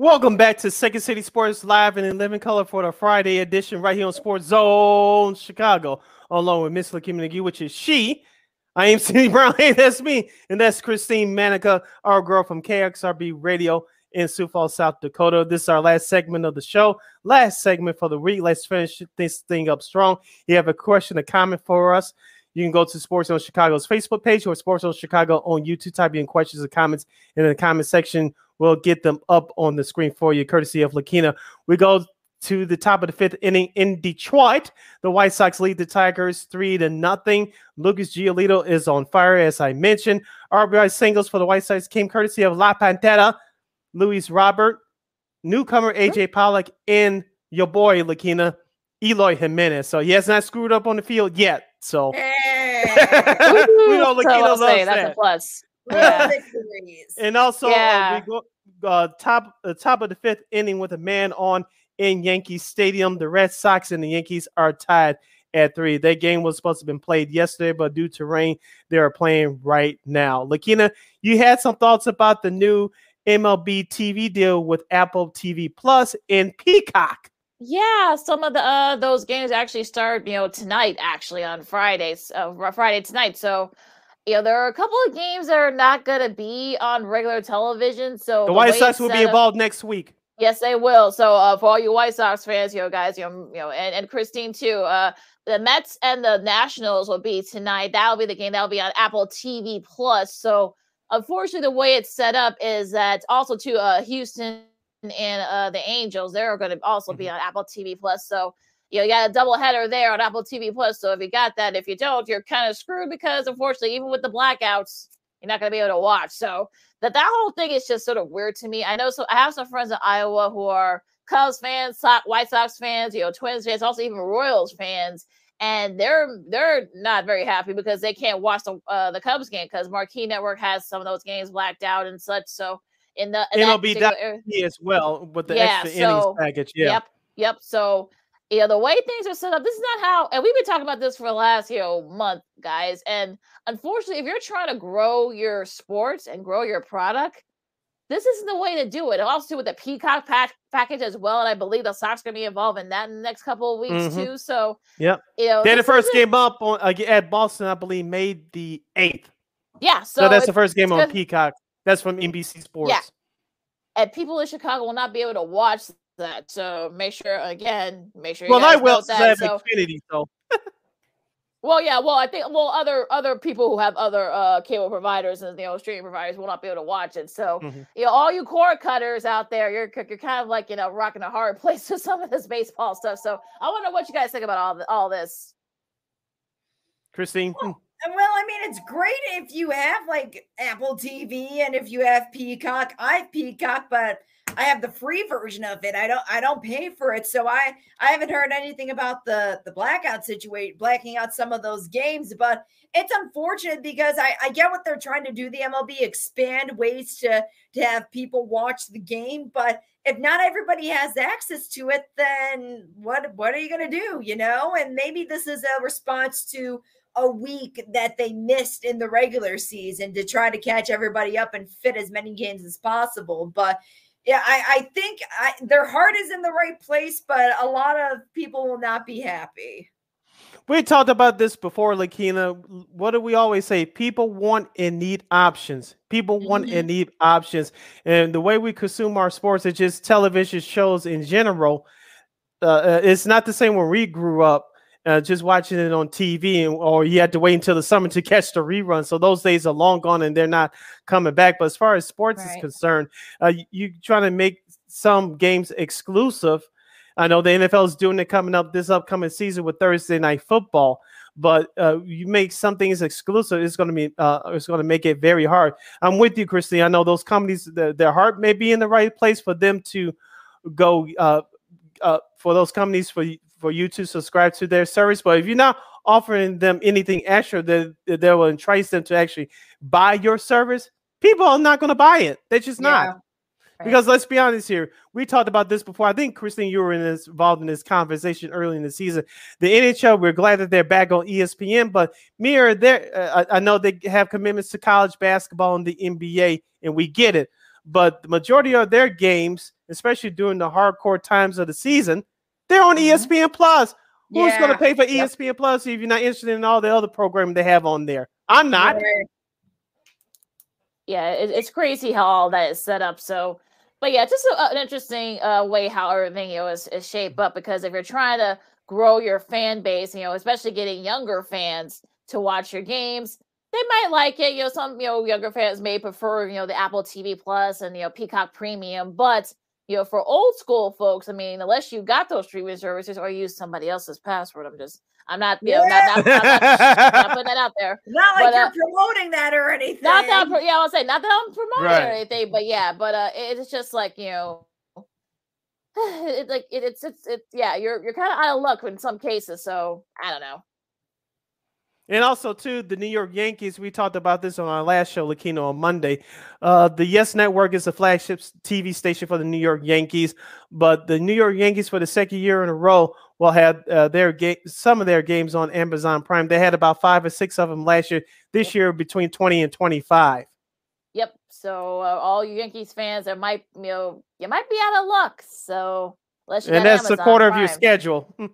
Welcome back to Second City Sports Live and in living color for the Friday edition right here on Sports Zone Chicago, along with Miss Lakeem McGee, which is she. I am Cindy Brown. Hey, that's me. And that's Christine Manica, our girl from KXRB Radio in Sioux Falls, South Dakota. This is our last segment of the show. Last segment for the week. Let's finish this thing up strong. You have a question, a comment for us. You can go to Sports Zone Chicago's Facebook page or Sports Zone Chicago on YouTube. Type in questions and comments in the comment section. We'll get them up on the screen for you, courtesy of Lakina. We go to the top of the fifth inning in Detroit. The White Sox lead the Tigers three to nothing. Lucas Giolito is on fire, as I mentioned. RBI singles for the White Sox came courtesy of La Pantera, Luis Robert, newcomer AJ Pollock, and your boy Lakina Eloy Jimenez. So he has not screwed up on the field yet. So Hey. we know So Lakina I'll loves say, that's a plus. Little Yeah. victories. And also, uh, we go uh, top uh, top of the fifth inning with a man on in Yankee Stadium. The Red Sox and the Yankees are tied at three. That game was supposed to have been played yesterday, but due to rain, they are playing right now. Lakina, you had some thoughts about the new MLB TV deal with Apple TV Plus and Peacock. Yeah, some of the uh those games actually start, you know, tonight actually on Fridays, uh, Friday tonight. So, you know, there are a couple of games that are not going to be on regular television. So The the White Sox will be set up- involved next week. Yes, they will. So, uh, for all you White Sox fans, you know, guys, you know, you know, and, and Christine too. Uh, the Mets and the Nationals will be tonight. That'll be the game. That'll be on Apple TV Plus. So, unfortunately, the way it's set up is that also to uh, Houston and uh, the Angels, they're going to also be on Apple TV Plus. So, you know, you got a double header there on Apple TV Plus. So, if you got that, if you don't, you're kind of screwed because, unfortunately, even with the blackouts, you're not going to be able to watch. So, that that whole thing is just sort of weird to me. I know so I have some friends in Iowa who are Cubs fans, So- White Sox fans, you know, Twins fans, also even Royals fans, and they're they're not very happy because they can't watch the uh, the Cubs game because Marquee Network has some of those games blacked out and such. So in the in that MLB area- as well with the Yeah, extra so- innings package. Yeah. Yep. Yep. So yeah, the way things are set up, this is not how and we've been talking about this for the last, you know, month, guys. And unfortunately, if you're trying to grow your sports and grow your product, this isn't the way to do it. Also with the Peacock pack package as well. And I believe the Sox gonna be involved in that in the next couple of weeks Mhm. too. So yeah, you know, They're the first game up on uh, at Boston, I believe, May the eighth. Yeah, so, So, that's the first game on Peacock. That's from NBC Sports. Yeah, and people in Chicago will not be able to watch that. So make sure again, make sure you Well, I will note that. Have So Xfinity. So Well, yeah, well, I think well, other other people who have other uh cable providers and you know streaming providers will not be able to watch it. So, Mhm. you know, all you cord cutters out there, you're you're kind of like you know rocking a hard place with some of this baseball stuff. So, I want to know what you guys think about all the, all this. Christine, And Well, I mean, it's great if you have like Apple TV and if you have Peacock. I have Peacock, but I have the free version of it. I don't I don't pay for it. So I I haven't heard anything about the the blackout situation, blacking out some of those games, but it's unfortunate because I, I get what they're trying to do. The MLB expand ways to to have people watch the game, but if not everybody has access to it, then what what are you gonna do? You know, and maybe this is a response to a week that they missed in the regular season to try to catch everybody up and fit as many games as possible. But yeah, I, I think I, their heart is in the right place, but a lot of people will not be happy. We talked about this before, Lakina. What do we always say? People want and need options. People want Mhm. and need options. And the way we consume our sports is just television shows in general. Uh, uh, it's not the same when we grew up. Uh, just watching it on TV, and, or you had to wait until the summer to catch the rerun. So those days are long gone, and they're not coming back. But as far as sports is concerned, uh, you, trying to make some games exclusive. I know the NFL is doing it coming up this upcoming season with Thursday night football, but uh, you make some things exclusive, it's going to be uh, it's going to make it very hard. I'm with you, Christine. I know those companies, the, their heart may be in the right place for them to go uh, uh, for those companies for for you to subscribe to their service. But if you're not offering them anything extra that that that will entice them to actually buy your service, people are not going to buy it. They're just not. Yeah. Right. Because let's be honest here, we talked about this before. I think Christine, you were in this, involved in this conversation early in the season. The NHL, we're glad that they're back on ESPN, but Mirror, there, uh, I know they have commitments to college basketball and the NBA, and we get it. But the majority of their games, especially during the hardcore times of the season, they're on Mhm. ESPN Plus. Who's going to pay for Yep. ESPN Plus if you're not interested in all the other programming they have on there? I'm not. Yeah, it, it's crazy how all that is set up. So, but yeah, it's just a, an interesting uh, way how everything you know is, is shaped up. Because if you're trying to grow your fan base, you know, especially getting younger fans to watch your games, they might like it. You know, some you know younger fans may prefer you know the Apple TV Plus and you know Peacock Premium, but you know for old school folks, I mean, unless you got those streaming services or use somebody else's password, I'm just I'm not you know not, not, not, not, not putting that out there. Not like But, you're uh, promoting that or anything. Not that, pro- yeah, I was saying not that I'm promoting Right. or anything, but yeah, but uh, it's just like you know, it, like it, it's it's it's yeah, you're you're kind of out of luck in some cases. So I don't know. And also, too, the New York Yankees. We talked about this on our last show, Lakina, on Monday. Uh, the Yes Network is the flagship TV station for the New York Yankees, but the New York Yankees, for the second year in a row, will have uh, their game, some of their games on Amazon Prime. They had about five or six of them last year. This year, between twenty and twenty-five. Yep. So uh, all you Yankees fans, that might you know you might be out of luck. So unless you And that's a Amazon quarter of your schedule.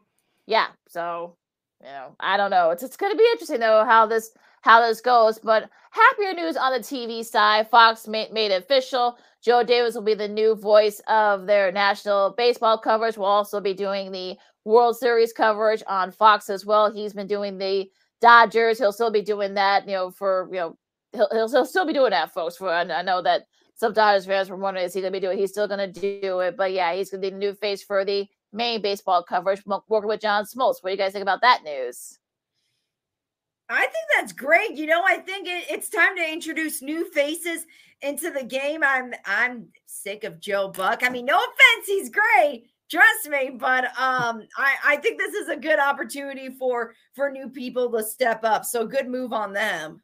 yeah so you know i don't know it's, it's going to be interesting though how this how this goes but happier news on the tv side fox made, made it official joe davis will be the new voice of their national baseball coverage will also be doing the world series coverage on fox as well he's been doing the dodgers he'll still be doing that you know for you know he'll, he'll, he'll still be doing that folks for i, know that some Dodgers fans were wondering is he going to be doing? He's still going to do it, but yeah, he's going to be the new face for the main baseball coverage, working with John Smoltz. What do you guys think about that news? I think that's great. You know, I think it, it's time to introduce new faces into the game. I'm I'm sick of Joe Buck. I mean, no offense, he's great. Trust me, but um, I I think this is a good opportunity for for new people to step up. So good move on them.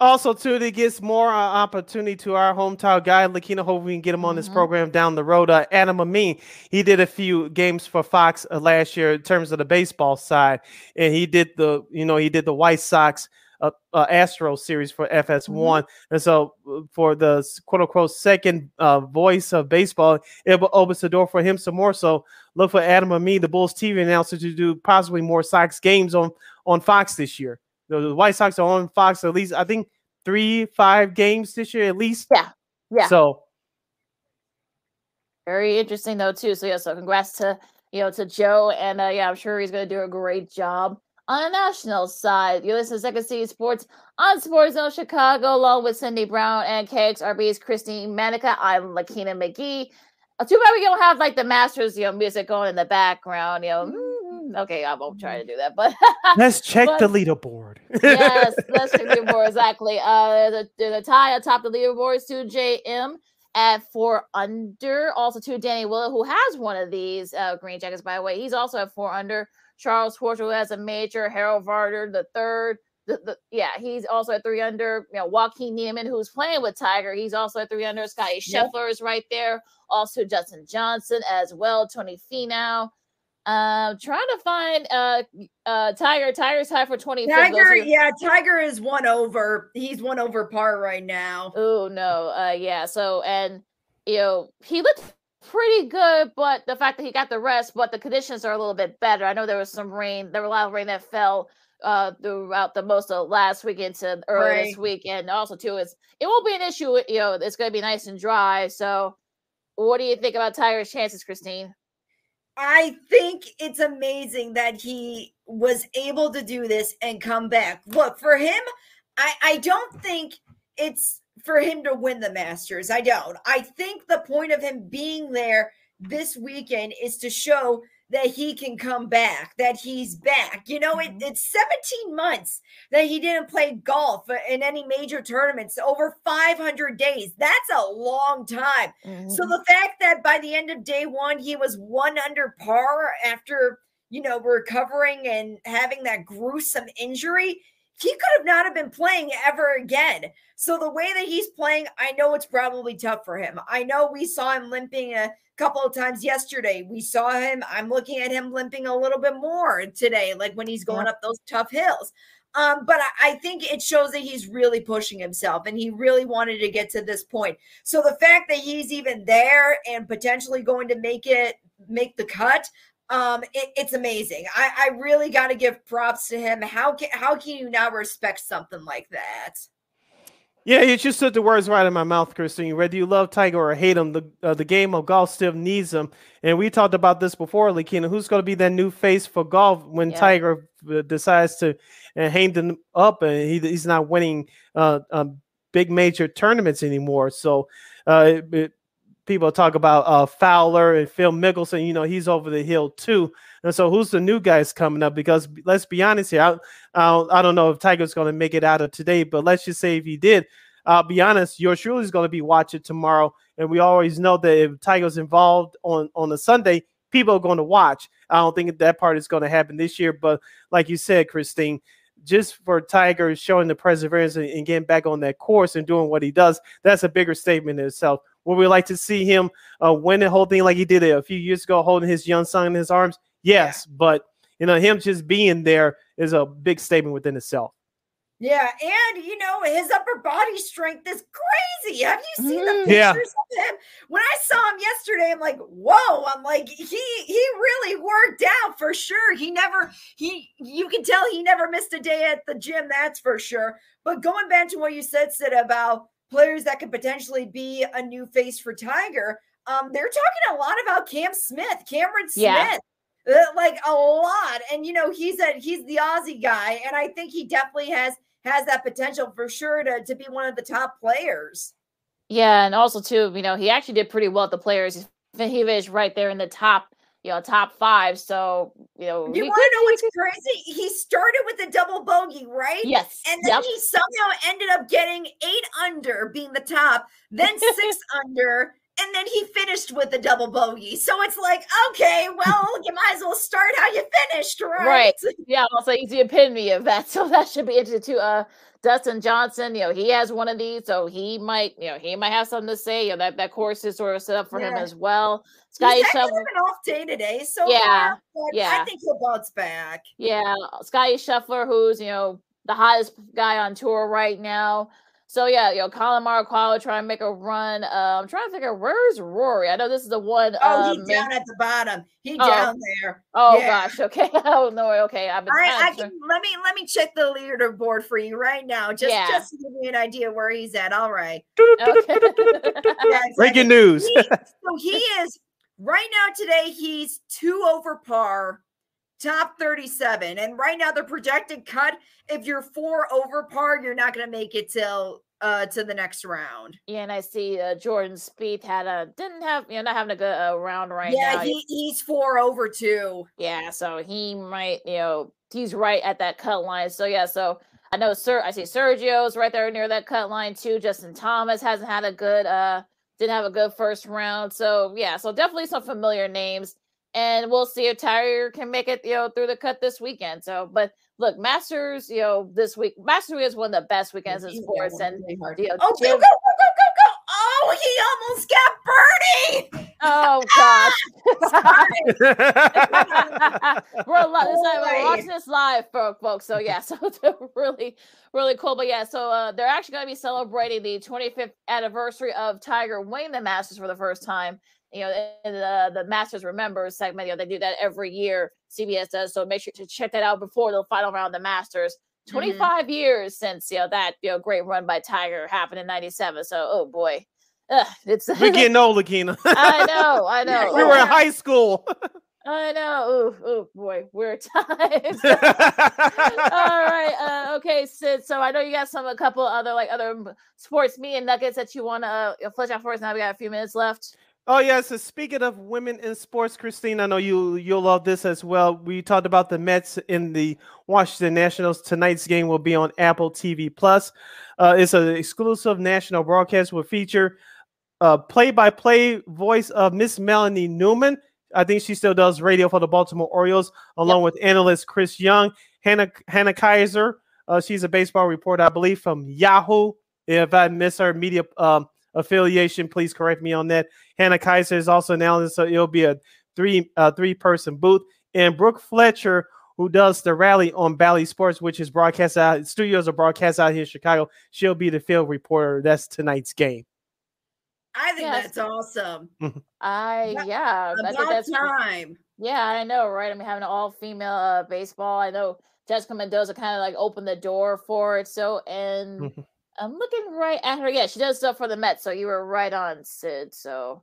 Also, too, it gives more uh, opportunity to our hometown guy, Lakina. Hope we can get him on this Mhm. program down the road. Uh, Adam Amin, he did a few games for Fox uh, last year in terms of the baseball side, and he did the, you know, he did the White Sox uh, uh, Astro series for FS1, and so uh, for the quote unquote second uh, voice of baseball, it will opens the door for him some more. So look for Adam Amin, the Bulls TV announcer, to do possibly more Sox games on on Fox this year. The, White Sox are on Fox at least, I think, three, five games this year at least. Yeah, yeah. So Very interesting though too. So yeah, so congrats to you know to Joe, and uh, yeah, I'm sure he's going to do a great job on the national side. You listen to Second City Sports on Sports Zone Chicago, along with Sydney Brown and KXRB's Christine Manica. I'm Lakina McGee. Uh, too bad we don't have like the Masters, you know, music going in the background. You know, okay, I won't try to do that, but let's check the leaderboard. yes, let's check the leaderboard exactly. Uh, the, the tie atop the leaderboard is to JM at four under. Also to Danny Willett, who has one of these uh, green jackets, by the way. He's also at four under. Charl Schwartzel, who has a major. Harold Varner, the third. The, the, yeah, he's also at three under. You know, Joaquin Niemann, who's playing with Tiger, he's also at three under. Scotty Yep. Scheffler is right there. Also Justin Johnson as well. Tony Finau. Um, trying to find uh uh Tiger. Tiger's high for 25th. Those Tiger, yeah, Tiger is one over. He's one over par right now. Oh no, uh, yeah. So and you know he looked pretty good, but the fact that he got the rest, but the conditions are a little bit better. I know there was some rain, there were a lot of rain that fell uh throughout the most of last weekend to early Right. this weekend. Also, too, is it won't be an issue. You know, it's going to be nice and dry. So, what do you think about Tiger's chances, Christine? I think it's amazing that he was able to do this and come back. Look, for him, I, I don't think it's for him to win the Masters. I don't. I think the point of him being there this weekend is to show that he can come back, that he's back. You know, it, mm-hmm. it's 17 months that he didn't play golf in any major tournaments, over 500 days. That's a long time. Mm-hmm. So the fact that by the end of day one he was one under par after you know recovering and having that gruesome injury, he could have not have been playing ever again. So the way that he's playing, I know it's probably tough for him. I know we saw him limping a couple of times yesterday. We saw him. I'm looking at him limping a little bit more today, like when he's going up those tough hills. Um, but I, I think it shows that he's really pushing himself and he really wanted to get to this point. So the fact that he's even there and potentially going to make it make the cut, um, it, it's amazing. I, I really got to give props to him. How can how can you not respect something like that? Yeah, you just took the words right out of my mouth, Christine. Whether you love Tiger or hate him, the uh, the game of golf still needs him. And we talked about this before, Lakina. Who's going to be that new face for golf when Yeah. Tiger uh, decides to uh, hang them up and he, he's not winning uh, um, big major tournaments anymore? So uh, it- it- people talk about uh, Fowler and Phil Mickelson. You know, he's over the hill too. And so, who's the new guys coming up? Because let's be honest here, I, I, don't, I don't know if Tiger's going to make it out of today, but let's just say if he did, I'll be honest, yours truly is going to be watching tomorrow. And we always know that if Tiger's involved on, on a Sunday, people are going to watch. I don't think that part is going to happen this year. But like you said, Christine, just for Tiger showing the perseverance and getting back on that course and doing what he does, that's a bigger statement in itself. Would we like to see him uh, win the whole thing like he did a few years ago, holding his young son in his arms? Yes, but you know him just being there is a big statement within itself. Yeah, and you know his upper body strength is crazy. Have you seen the Mhm. pictures Yeah. of him? When I saw him yesterday, I'm like, whoa! I'm like, he he really worked out for sure. He never he you can tell he never missed a day at the gym. That's for sure. But going back to what you said, Sid, about players that could potentially be a new face for Tiger, um, they're talking a lot about Cam Smith, Cameron Smith. Yeah. Uh, like a lot and you know he's a he's the aussie guy and i think he definitely has has that potential for sure to, to be one of the top players Yeah, and also too, you know, he actually did pretty well at the players. He fin- He finished right there in the top, you know, top five. So you know, you want to know what's crazy he started with a double bogey right Yes. and then yep. he somehow ended up getting eight under being the top then six under and then he finished with a double bogey so it's like okay well you might as well start how you finished right Right. Yeah, say he's the epitome of that. So that should be interesting too. Uh, Dustin Johnson, you know, he has one of these, so he might, you know, he might have something to say. You know, that that course is sort of set up for him as well. Scotty of an off day today so Yeah, far, but i think he'll bounce back yeah, Scotty Scheffler, who's you know the hottest guy on tour right now. So yeah, you know, Collin Morikawa trying to make a run. Uh, I'm trying to figure where's Rory. I know this is the one. Oh, uh, he's man- down at the bottom. He Oh. down there. Oh yeah. gosh. Okay. Oh no. Okay. I've been. I, I can let me let me check the leaderboard for you right now, just Yeah. just to give me an idea where he's at. All right. Okay. Yeah, Breaking news. He- so he is right now today. He's two over par, top thirty-seven, and right now the projected cut. If you're four over par, you're not going to make it till uh to the next round. Yeah, and I see uh, Jordan Spieth had a didn't have you know not having a good uh, round right yeah, now. he, he's four over two. yeah, so he might you know he's right at that cut line. So yeah, so I know Sir I see Sergio's right there near that cut line too. Justin Thomas hasn't had a good uh didn't have a good first round. So yeah, so definitely some familiar names. And we'll see if Tiger can make it, you know, through the cut this weekend. So, but look, Masters, you know, this week, Masters is one of the best weekends in sports, and you know, Oh, go, go, go, go, go, go, go. Oh, he almost got birdie. Oh gosh. we're, this night, we're watching this live, fo- folks. So yeah, so really, really cool. But yeah, so uh, they're actually going to be celebrating the 25th anniversary of Tiger winning the Masters for the first time. You know, in the the Masters Remembers segment, you know, they do that every year. CBS does. So make sure to check that out before the final round of the Masters. 25 years since you know that you know great run by Tiger happened in '97. So oh boy, Ugh, it's We're getting old, Lakina. I know, I know. we were in high school. I know. Ooh, ooh, boy, weird times. All right. Uh, okay, Sid. So I know you got some a couple other like other sports media nuggets that you want to uh, flesh out for us. Now we got a few minutes left. Oh yeah, so speaking of women in sports, Christine, I know you you'll love this as well. We talked about the Mets in the Washington Nationals. Tonight's game will be on Apple TV Plus. Uh, it's an exclusive national broadcast will feature uh, play-by-play voice of Miss Melanie Newman. I think she still does radio for the Baltimore Orioles, along with analyst Chris Young, Hannah Hannah Keyser. Uh, she's a baseball reporter, I believe, from Yahoo. If I miss her media um, affiliation, please correct me on that. Hannah Keyser is also an analyst, so it'll be a three uh, three person booth. And Brooke Fletcher, who does the rally on Bally Sports, which is broadcast out studios are broadcast out here in Chicago. She'll be the field reporter. That's tonight's game. I think Yes. that's awesome. I Yeah, yeah, I think that's time. yeah, I know, right? I mean, having an all female uh, baseball. I know Jessica Mendoza kind of like opened the door for it. So, and Mhm. I'm looking right at her. Yeah, she does stuff for the Mets. So you were right on, Sid. So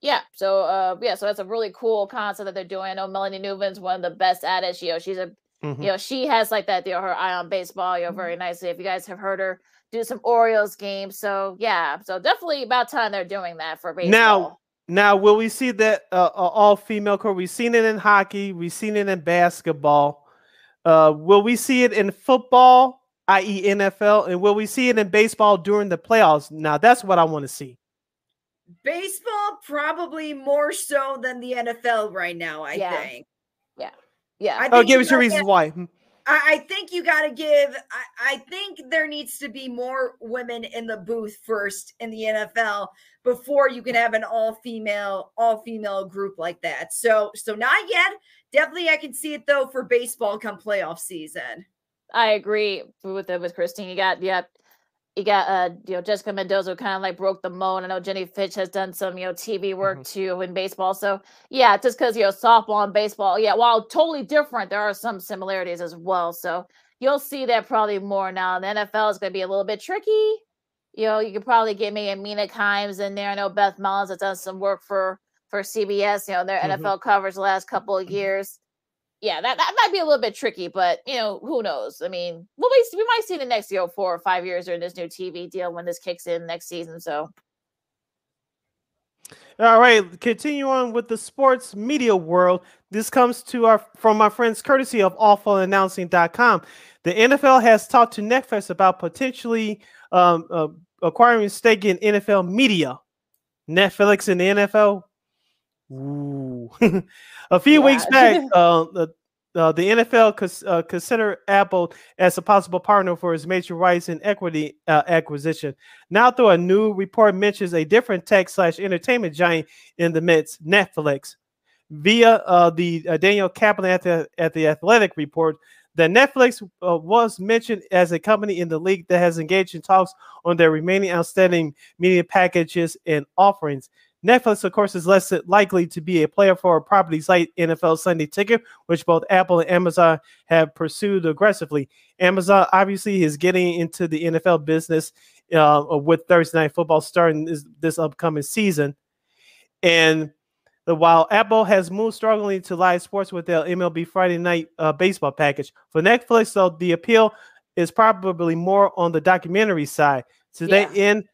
yeah, so uh, yeah, so that's a really cool concept that they're doing. I know Melanie Newman's one of the best at it. She, you know, she's a Mhm. you know, she has like that, you know, her eye on baseball, you know, very nicely. If you guys have heard her do some Orioles games. So yeah, so definitely about time they're doing that for baseball. Now, now, will we see that uh, uh, all female core? We've seen it in hockey. We've seen it in basketball. Uh, will we see it in football, i.e., NFL, and will we see it in baseball during the playoffs? Now, that's what I want to see. Baseball probably more so than the NFL right now. I Yeah. think. yeah. Yeah. I Oh, give you us your reasons why. I, I think you got to give. I, I think there needs to be more women in the booth first in the NFL before you can have an all female all female group like that. So so not yet. Definitely, I can see it though for baseball come playoff season. I agree with it with Christine. You got yeah, you got uh you know Jessica Mendoza kind of like broke the mold. I know Jennie Finch has done some you know TV work Mhm. too in baseball. So yeah, just because you know softball and baseball, yeah, while totally different, there are some similarities as well. So you'll see that probably more now. The NFL is going to be a little bit tricky. You know, you could probably get maybe Amina Kimes in there. I know Beth Mowins has done some work for for CBS. You know, their Mhm. NFL coverage the last couple of years yeah, that, that might be a little bit tricky, but you know, who knows? I mean, we'll we, we might see the next you know four or five years during this new TV deal when this kicks in next season. So All right, continue on with the sports media world. This comes to our from my friends courtesy of awfulannouncing.com. The NFL has talked to Netflix about potentially um, uh, acquiring a stake in NFL media. Netflix and the NFL. Ooh. a few weeks back, uh, the uh, the NFL cons- uh, considered Apple as a possible partner for its major rights and equity uh, acquisition. Now, though a new report mentions a different tech slash entertainment giant in the midst, Netflix. Via uh, the uh, Daniel Kaplan at the at the Athletic report, that Netflix uh, was mentioned as a company in the league that has engaged in talks on their remaining outstanding media packages and offerings. Netflix, of course, is less likely to be a player for a properties like NFL Sunday Ticket, which both Apple and Amazon have pursued aggressively. Amazon obviously is getting into the NFL business uh, with Thursday Night Football starting this, this upcoming season. And while Apple has moved struggling to live sports with their MLB Friday Night uh, Baseball package, for Netflix, though, the appeal is probably more on the documentary side. To that end,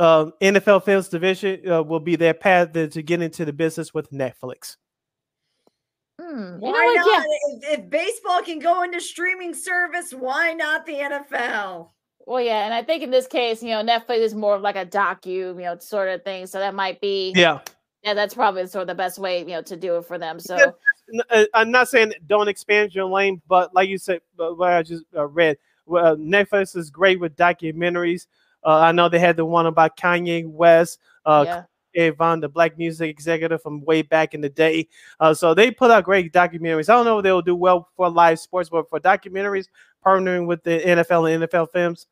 um, NFL Films Division uh, will be their path to to get into the business with Netflix. hmm, you Why know not? Yeah. If, if baseball can go into streaming service, why not the NFL? Well, yeah, and I think in this case, you know, Netflix is more of like a docu, you know, sort of thing. So that might be Yeah. yeah, that's probably sort of the best way, you know, to do it for them. So Yeah. Uh, I'm not saying don't expand your lane, but like you said, uh, what I just uh, read, well, Netflix is great with documentaries. Uh, I know they had the one about Kanye West. Uh, yeah. Avant, the black music executive from way back in the day. Uh, so they put out great documentaries. I don't know if they'll do well for live sports, but for documentaries, partnering with the NFL and NFL films,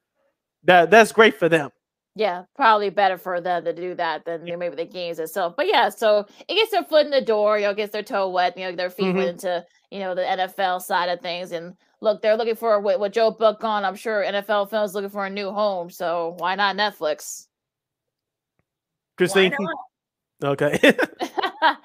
that that's great for them. Yeah, probably better for them to do that than know, maybe the games itself. But yeah, so it gets their foot in the door, you know, gets their toe wet, you know, their feet Mhm. wet into, you know, the NFL side of things. And look, they're looking for with, with Joe Buck gone, I'm sure NFL films looking for a new home. So why not Netflix? Christine. not? Okay.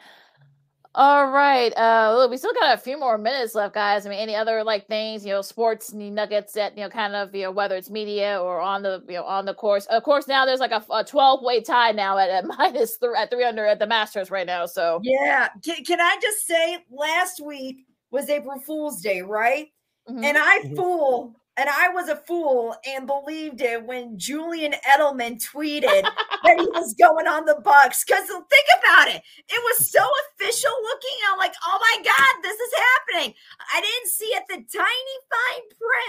All right. Uh look, we still got a few more minutes left, guys. I mean, any other like things, you know, sports nuggets that, you know, kind of, you know, whether it's media or on the, you know, on the course. Of course, now there's like a, a 12 way tie now at, at minus three at 300 at the Masters right now. So Yeah. Can, can I just say last week was April Fool's Day, right? mhm. And I Mhm. fool, and I was a fool and believed it when Julian Edelman tweeted that he was going on the Bucs. Because think about it, it was so official looking. I'm like, oh my god, this is happening. I didn't see it the tiny fine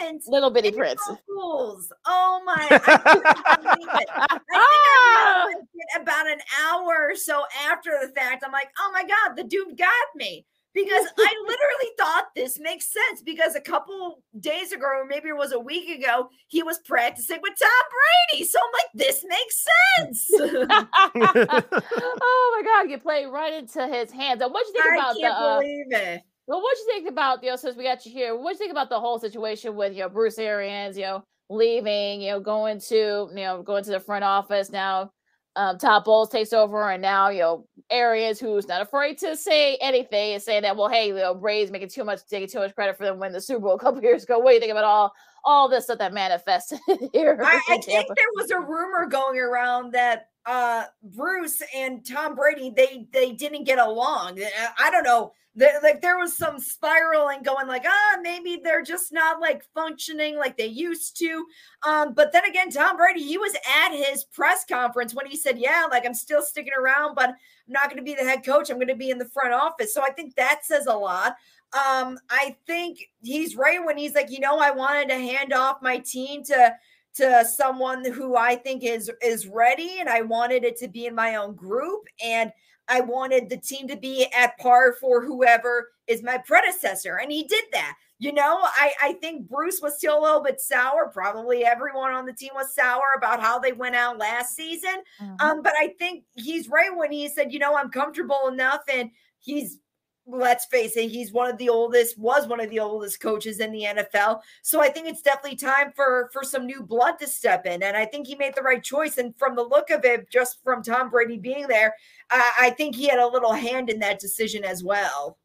print. little bitty April prince. Fools. Oh my! I couldn't believe it. I think I about an hour or so after the fact. I'm like, oh my god, the dude got me because I literally thought this makes sense because a couple days ago, or maybe it was a week ago, he was practicing with Tom Brady. So I'm like, this makes sense. oh my god, you play right into his hands. And what do you think I about the can't uh, believe it. Well, what do you think about you know since we got you here? What do you think about the whole situation with you know Bruce Arians, you know leaving, you know going to you know going to the front office now. Um, Todd Bowles takes over, and now you know Arians, who's not afraid to say anything, is saying that well, hey, you know Brady's making too much, taking too much credit for them winning the Super Bowl a couple years ago. What do you think about all all this stuff that manifested here? I, I think there was a rumor going around that uh Bruce and Tom Brady they they didn't get along. I- I don't know. There, like there was some spiraling going like ah maybe they're just not like functioning like they used to. Um, but then again, Tom Brady he was at his press conference when he said yeah like I'm still sticking around, but I'm not going to be the head coach. I'm going to be in the front office. So I think that says a lot. Um, I think he's right when he's like, you know, I wanted to hand off my team to to someone who I think is is ready, and I wanted it to be in my own group, and I wanted the team to be at par for whoever is my predecessor, and he did that. You know, I I think Bruce was still a little bit sour. Probably everyone on the team was sour about how they went out last season. Mhm. Um, but I think he's right when he said, you know, I'm comfortable enough, and he's let's face it, he's one of the oldest, was one of the oldest coaches in the NFL. So I think it's definitely time for for some new blood to step in. And I think he made the right choice. And from the look of it, just from Tom Brady being there, I, I think he had a little hand in that decision as well.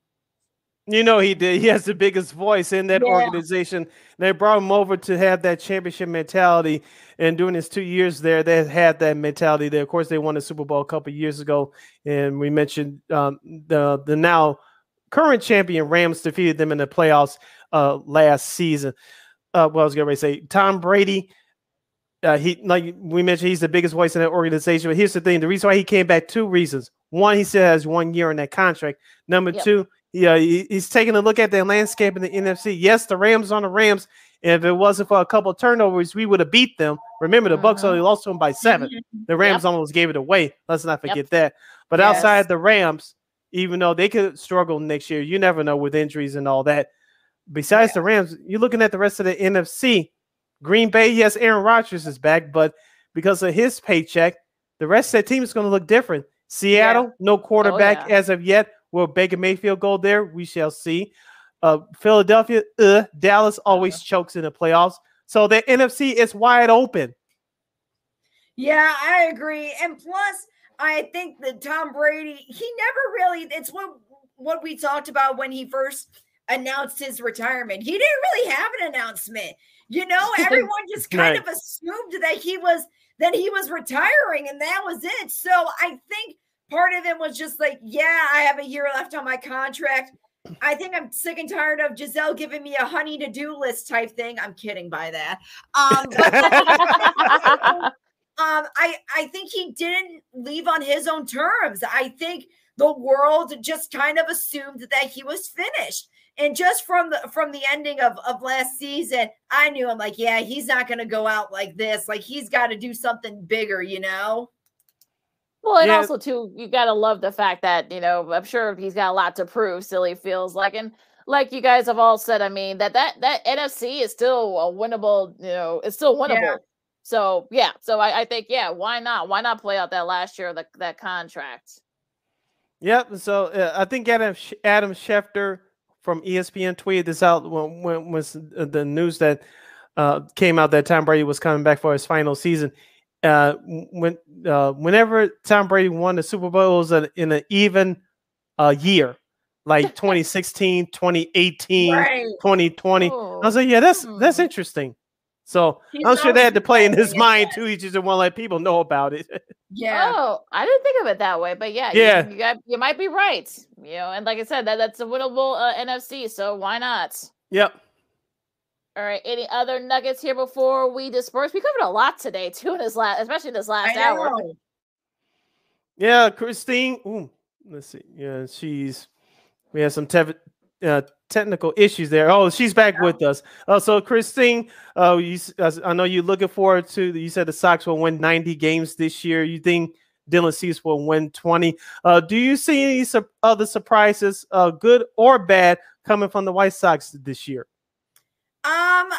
You know he did. He has the biggest voice in that Yeah. organization. They brought him over to have that championship mentality. And during his two years there, they had that mentality there. Of course, they won the Super Bowl a couple years ago, and we mentioned um, the the now current champion Rams defeated them in the playoffs uh, last season. Uh, well, I was going to say Tom Brady. Uh, he like we mentioned, he's the biggest voice in that organization. But here's the thing: the reason why he came back, two reasons. One, he still has one year in that contract. Number Yep. two, yeah, he- he's taking a look at the landscape in the NFC. Yes, the Rams on the Rams. If it wasn't for a couple turnovers, we would have beat them. Remember, the Bucs Mhm. only lost to them by 7 The Rams almost gave it away. Let's not Yep. forget that. But Yes. outside the Rams, even though they could struggle next year, you never know with injuries and all that. Besides the Rams, you're looking at the rest of the NFC. Green Bay, yes, Aaron Rodgers is back, but because of his paycheck, the rest of that team is going to look different. Seattle, no quarterback Oh, yeah. as of yet. Will Baker Mayfield go there? We shall see. Uh, Philadelphia, uh, Dallas always chokes in the playoffs. So the NFC is wide open. Yeah, I agree. And plus, I think that Tom Brady, he never really it's what what we talked about when he first announced his retirement. He didn't really have an announcement. You know, everyone just kind Right. of assumed that he was that he was retiring and that was it. So I think part of it was just like, yeah, I have a year left on my contract. I think I'm sick and tired of Gisele giving me a honey to do list type thing. I'm kidding by that. Um, but um, I I think he didn't leave on his own terms. I think the world just kind of assumed that he was finished. And just from the from the ending of, of last season, I knew I'm like, yeah, he's not gonna go out like this. Like he's got to do something bigger, you know. Well, and Yeah. also too, you gotta love the fact that you know I'm sure he's got a lot to prove. Still, he feels like, and like you guys have all said, I mean that that that NFC is still a winnable. You know, it's still winnable. So yeah, so I, I think yeah, why not? Why not play out that last year of the, that contract? Yep. So uh, I think Adam Adam Schefter from ESPN tweeted this out when when was the news that uh, came out that Tom Brady was coming back for his final season. Uh, when uh, whenever Tom Brady won the Super Bowl, it was a, in an even uh, year, like 2016, 2018, Right. 2020. I Oh, was like, yeah, that's that's hmm. interesting. So He's I'm sure they had to play in his following it mind too. He just didn't want to let people know about it. Yeah. Oh, I didn't think of it that way, but yeah, Yeah. you, got, you might be right. You know, and like I said, that that's a winnable uh, NFC, so why not? yep. All right, any other nuggets here before we disperse? We covered a lot today too in this last, especially this last I hour. know. Yeah, Christine. Ooh, let's see. Yeah, she's. We have some tev- uh, technical issues there. Oh, she's back with us. Uh, so Christine, uh, you, I know you're looking forward to. You said the Sox will win 90 games this year. You think Dylan Cease will win 20? Uh, do you see any su- other surprises, uh, good or bad, coming from the White Sox this year? Um,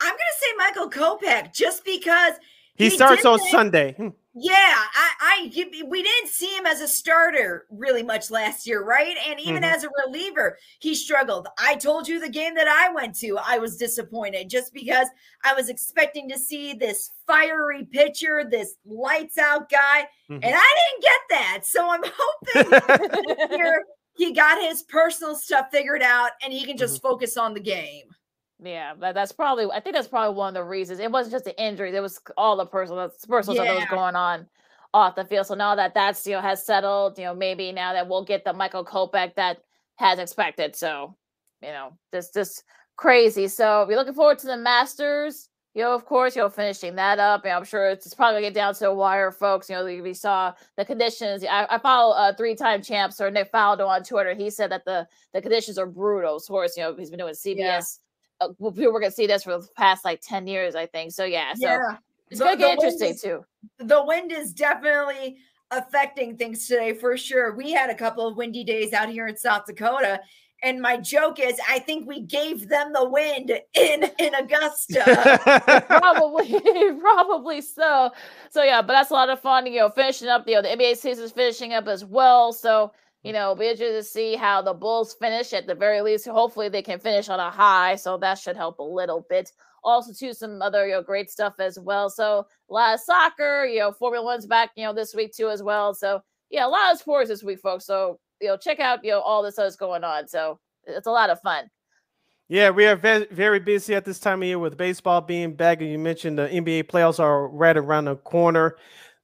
I'm gonna say Michael Kopech just because He, He starts on Sunday. Yeah, I, I, we didn't see him as a starter really much last year, right? And even Mhm. as a reliever, he struggled. I told you the game that I went to, I was disappointed just because I was expecting to see this fiery pitcher, this lights out guy, Mhm. and I didn't get that. So I'm hoping year he got his personal stuff figured out and he can just focus on the game. Yeah, but that's probably. I think that's probably one of the reasons. It wasn't just the injuries; it was all the personal, personal stuff that was going on off the field. So now that that's you know has settled, you know maybe now that we'll get the Michael Kopech that has expected. So you know, just just crazy. So we're looking forward to the Masters. You know, of course, you know, finishing that up. You know, I'm sure it's, it's probably gonna get down to the wire, folks. You know, we, saw the conditions. I, I follow a three-time champ, Sir Nick Faldo on Twitter. He said that the the conditions are brutal. Of course, you know, he's been doing CBS. Uh, well, people were gonna see this for the past like 10 years, I think. So yeah, so yeah. it's The- gonna get interesting is- too. the wind is definitely affecting things today for sure. We had a couple of windy days out here in South Dakota. And my joke is, I think we gave them the wind in in Augusta. probably, probably so. So yeah, but that's a lot of fun. You know, finishing up. You know, the NBA season's finishing up as well. So you know, be interested to see how the Bulls finish. At the very least, hopefully they can finish on a high. So that should help a little bit. Also, too, some other you know great stuff as well. So a lot of soccer. You know, Formula One's back. You know, this week too as well. So yeah, a lot of sports this week, folks. So you know, check out you know all this that's going on. So it's a lot of fun. Yeah, we are very, very busy at this time of year with baseball being back. And you mentioned the NBA playoffs are right around the corner.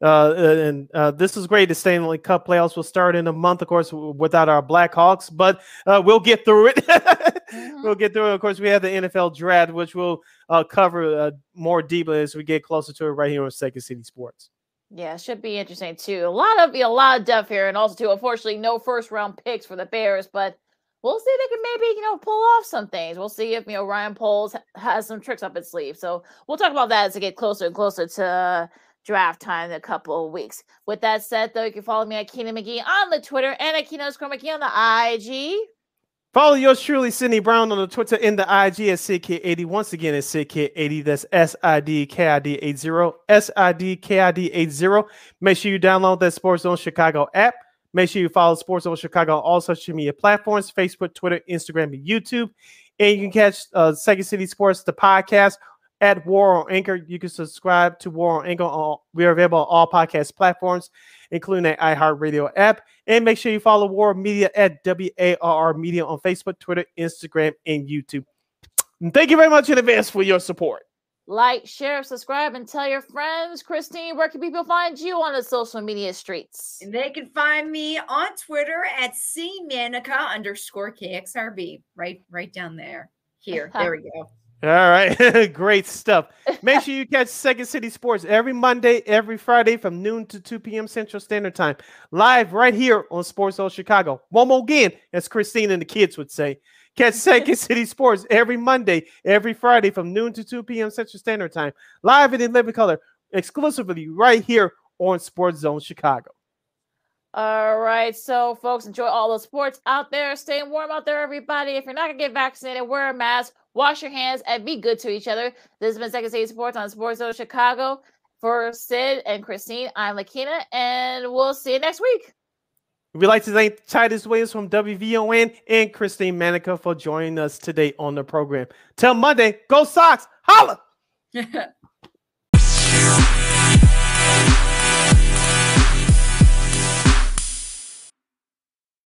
Uh, and uh, this is great. The Stanley Cup playoffs will start in a month, of course, w- without our Blackhawks, but uh, we'll get through it. We'll get through it. Of course, we have the NFL draft, which we'll uh, cover uh, more deeply as we get closer to it right here on Second City Sports. Yeah, should be interesting too. A lot of a lot of depth here, and also too, unfortunately, no first round picks for the Bears. But we'll see if they can maybe you know pull off some things. We'll see if you know Ryan Poles has some tricks up his sleeve. So we'll talk about that as we get closer and closer to draft time in a couple of weeks. With that said, though, you can follow me at Keenan McGee on the Twitter and at Keenan McGee on the IG. Follow yours truly, Sydney Brown, on the Twitter and the IG at SidKid80. Once again, it's SidKid80. That's S I D K I D 80. S I D K I D 80. Make sure you download that Sports Zone Chicago app. Make sure you follow Sports Zone Chicago on all social media platforms Facebook, Twitter, Instagram, and YouTube. And you can catch uh, Second City Sports, the podcast, at WARR on Anchor. You can subscribe to WARR on Anchor. On, we are available on all podcast platforms, including the iHeartRadio app. And make sure you follow WARR Media at WARR Media on Facebook, Twitter, Instagram, and YouTube. And thank you very much in advance for your support. Like, share, subscribe, and tell your friends. Christine, where can people find you on the social media streets? and they can find me on Twitter at cmanica underscore KXRB. Right, right down there. Here. There we go. All right, great stuff. Make sure you catch Second City Sports every Monday, every Friday from noon to 2 p.m. Central Standard Time, live right here on Sports Zone Chicago. One more again, as Christine and the kids would say. Catch Second City Sports every Monday, every Friday from noon to 2 p.m. Central Standard Time, live and in living color, exclusively right here on Sports Zone Chicago. All right, so folks, enjoy all the sports out there. Stay warm out there, everybody. If you're not gonna get vaccinated, wear a mask, wash your hands, and be good to each other. This has been Second City Sports on Sports Zone Chicago. For Sid and Christine, I'm Lakina, and we'll see you next week. We'd like to thank Titus Williams from WVON and Christine Manica for joining us today on the program. Till Monday, go Sox! Holla!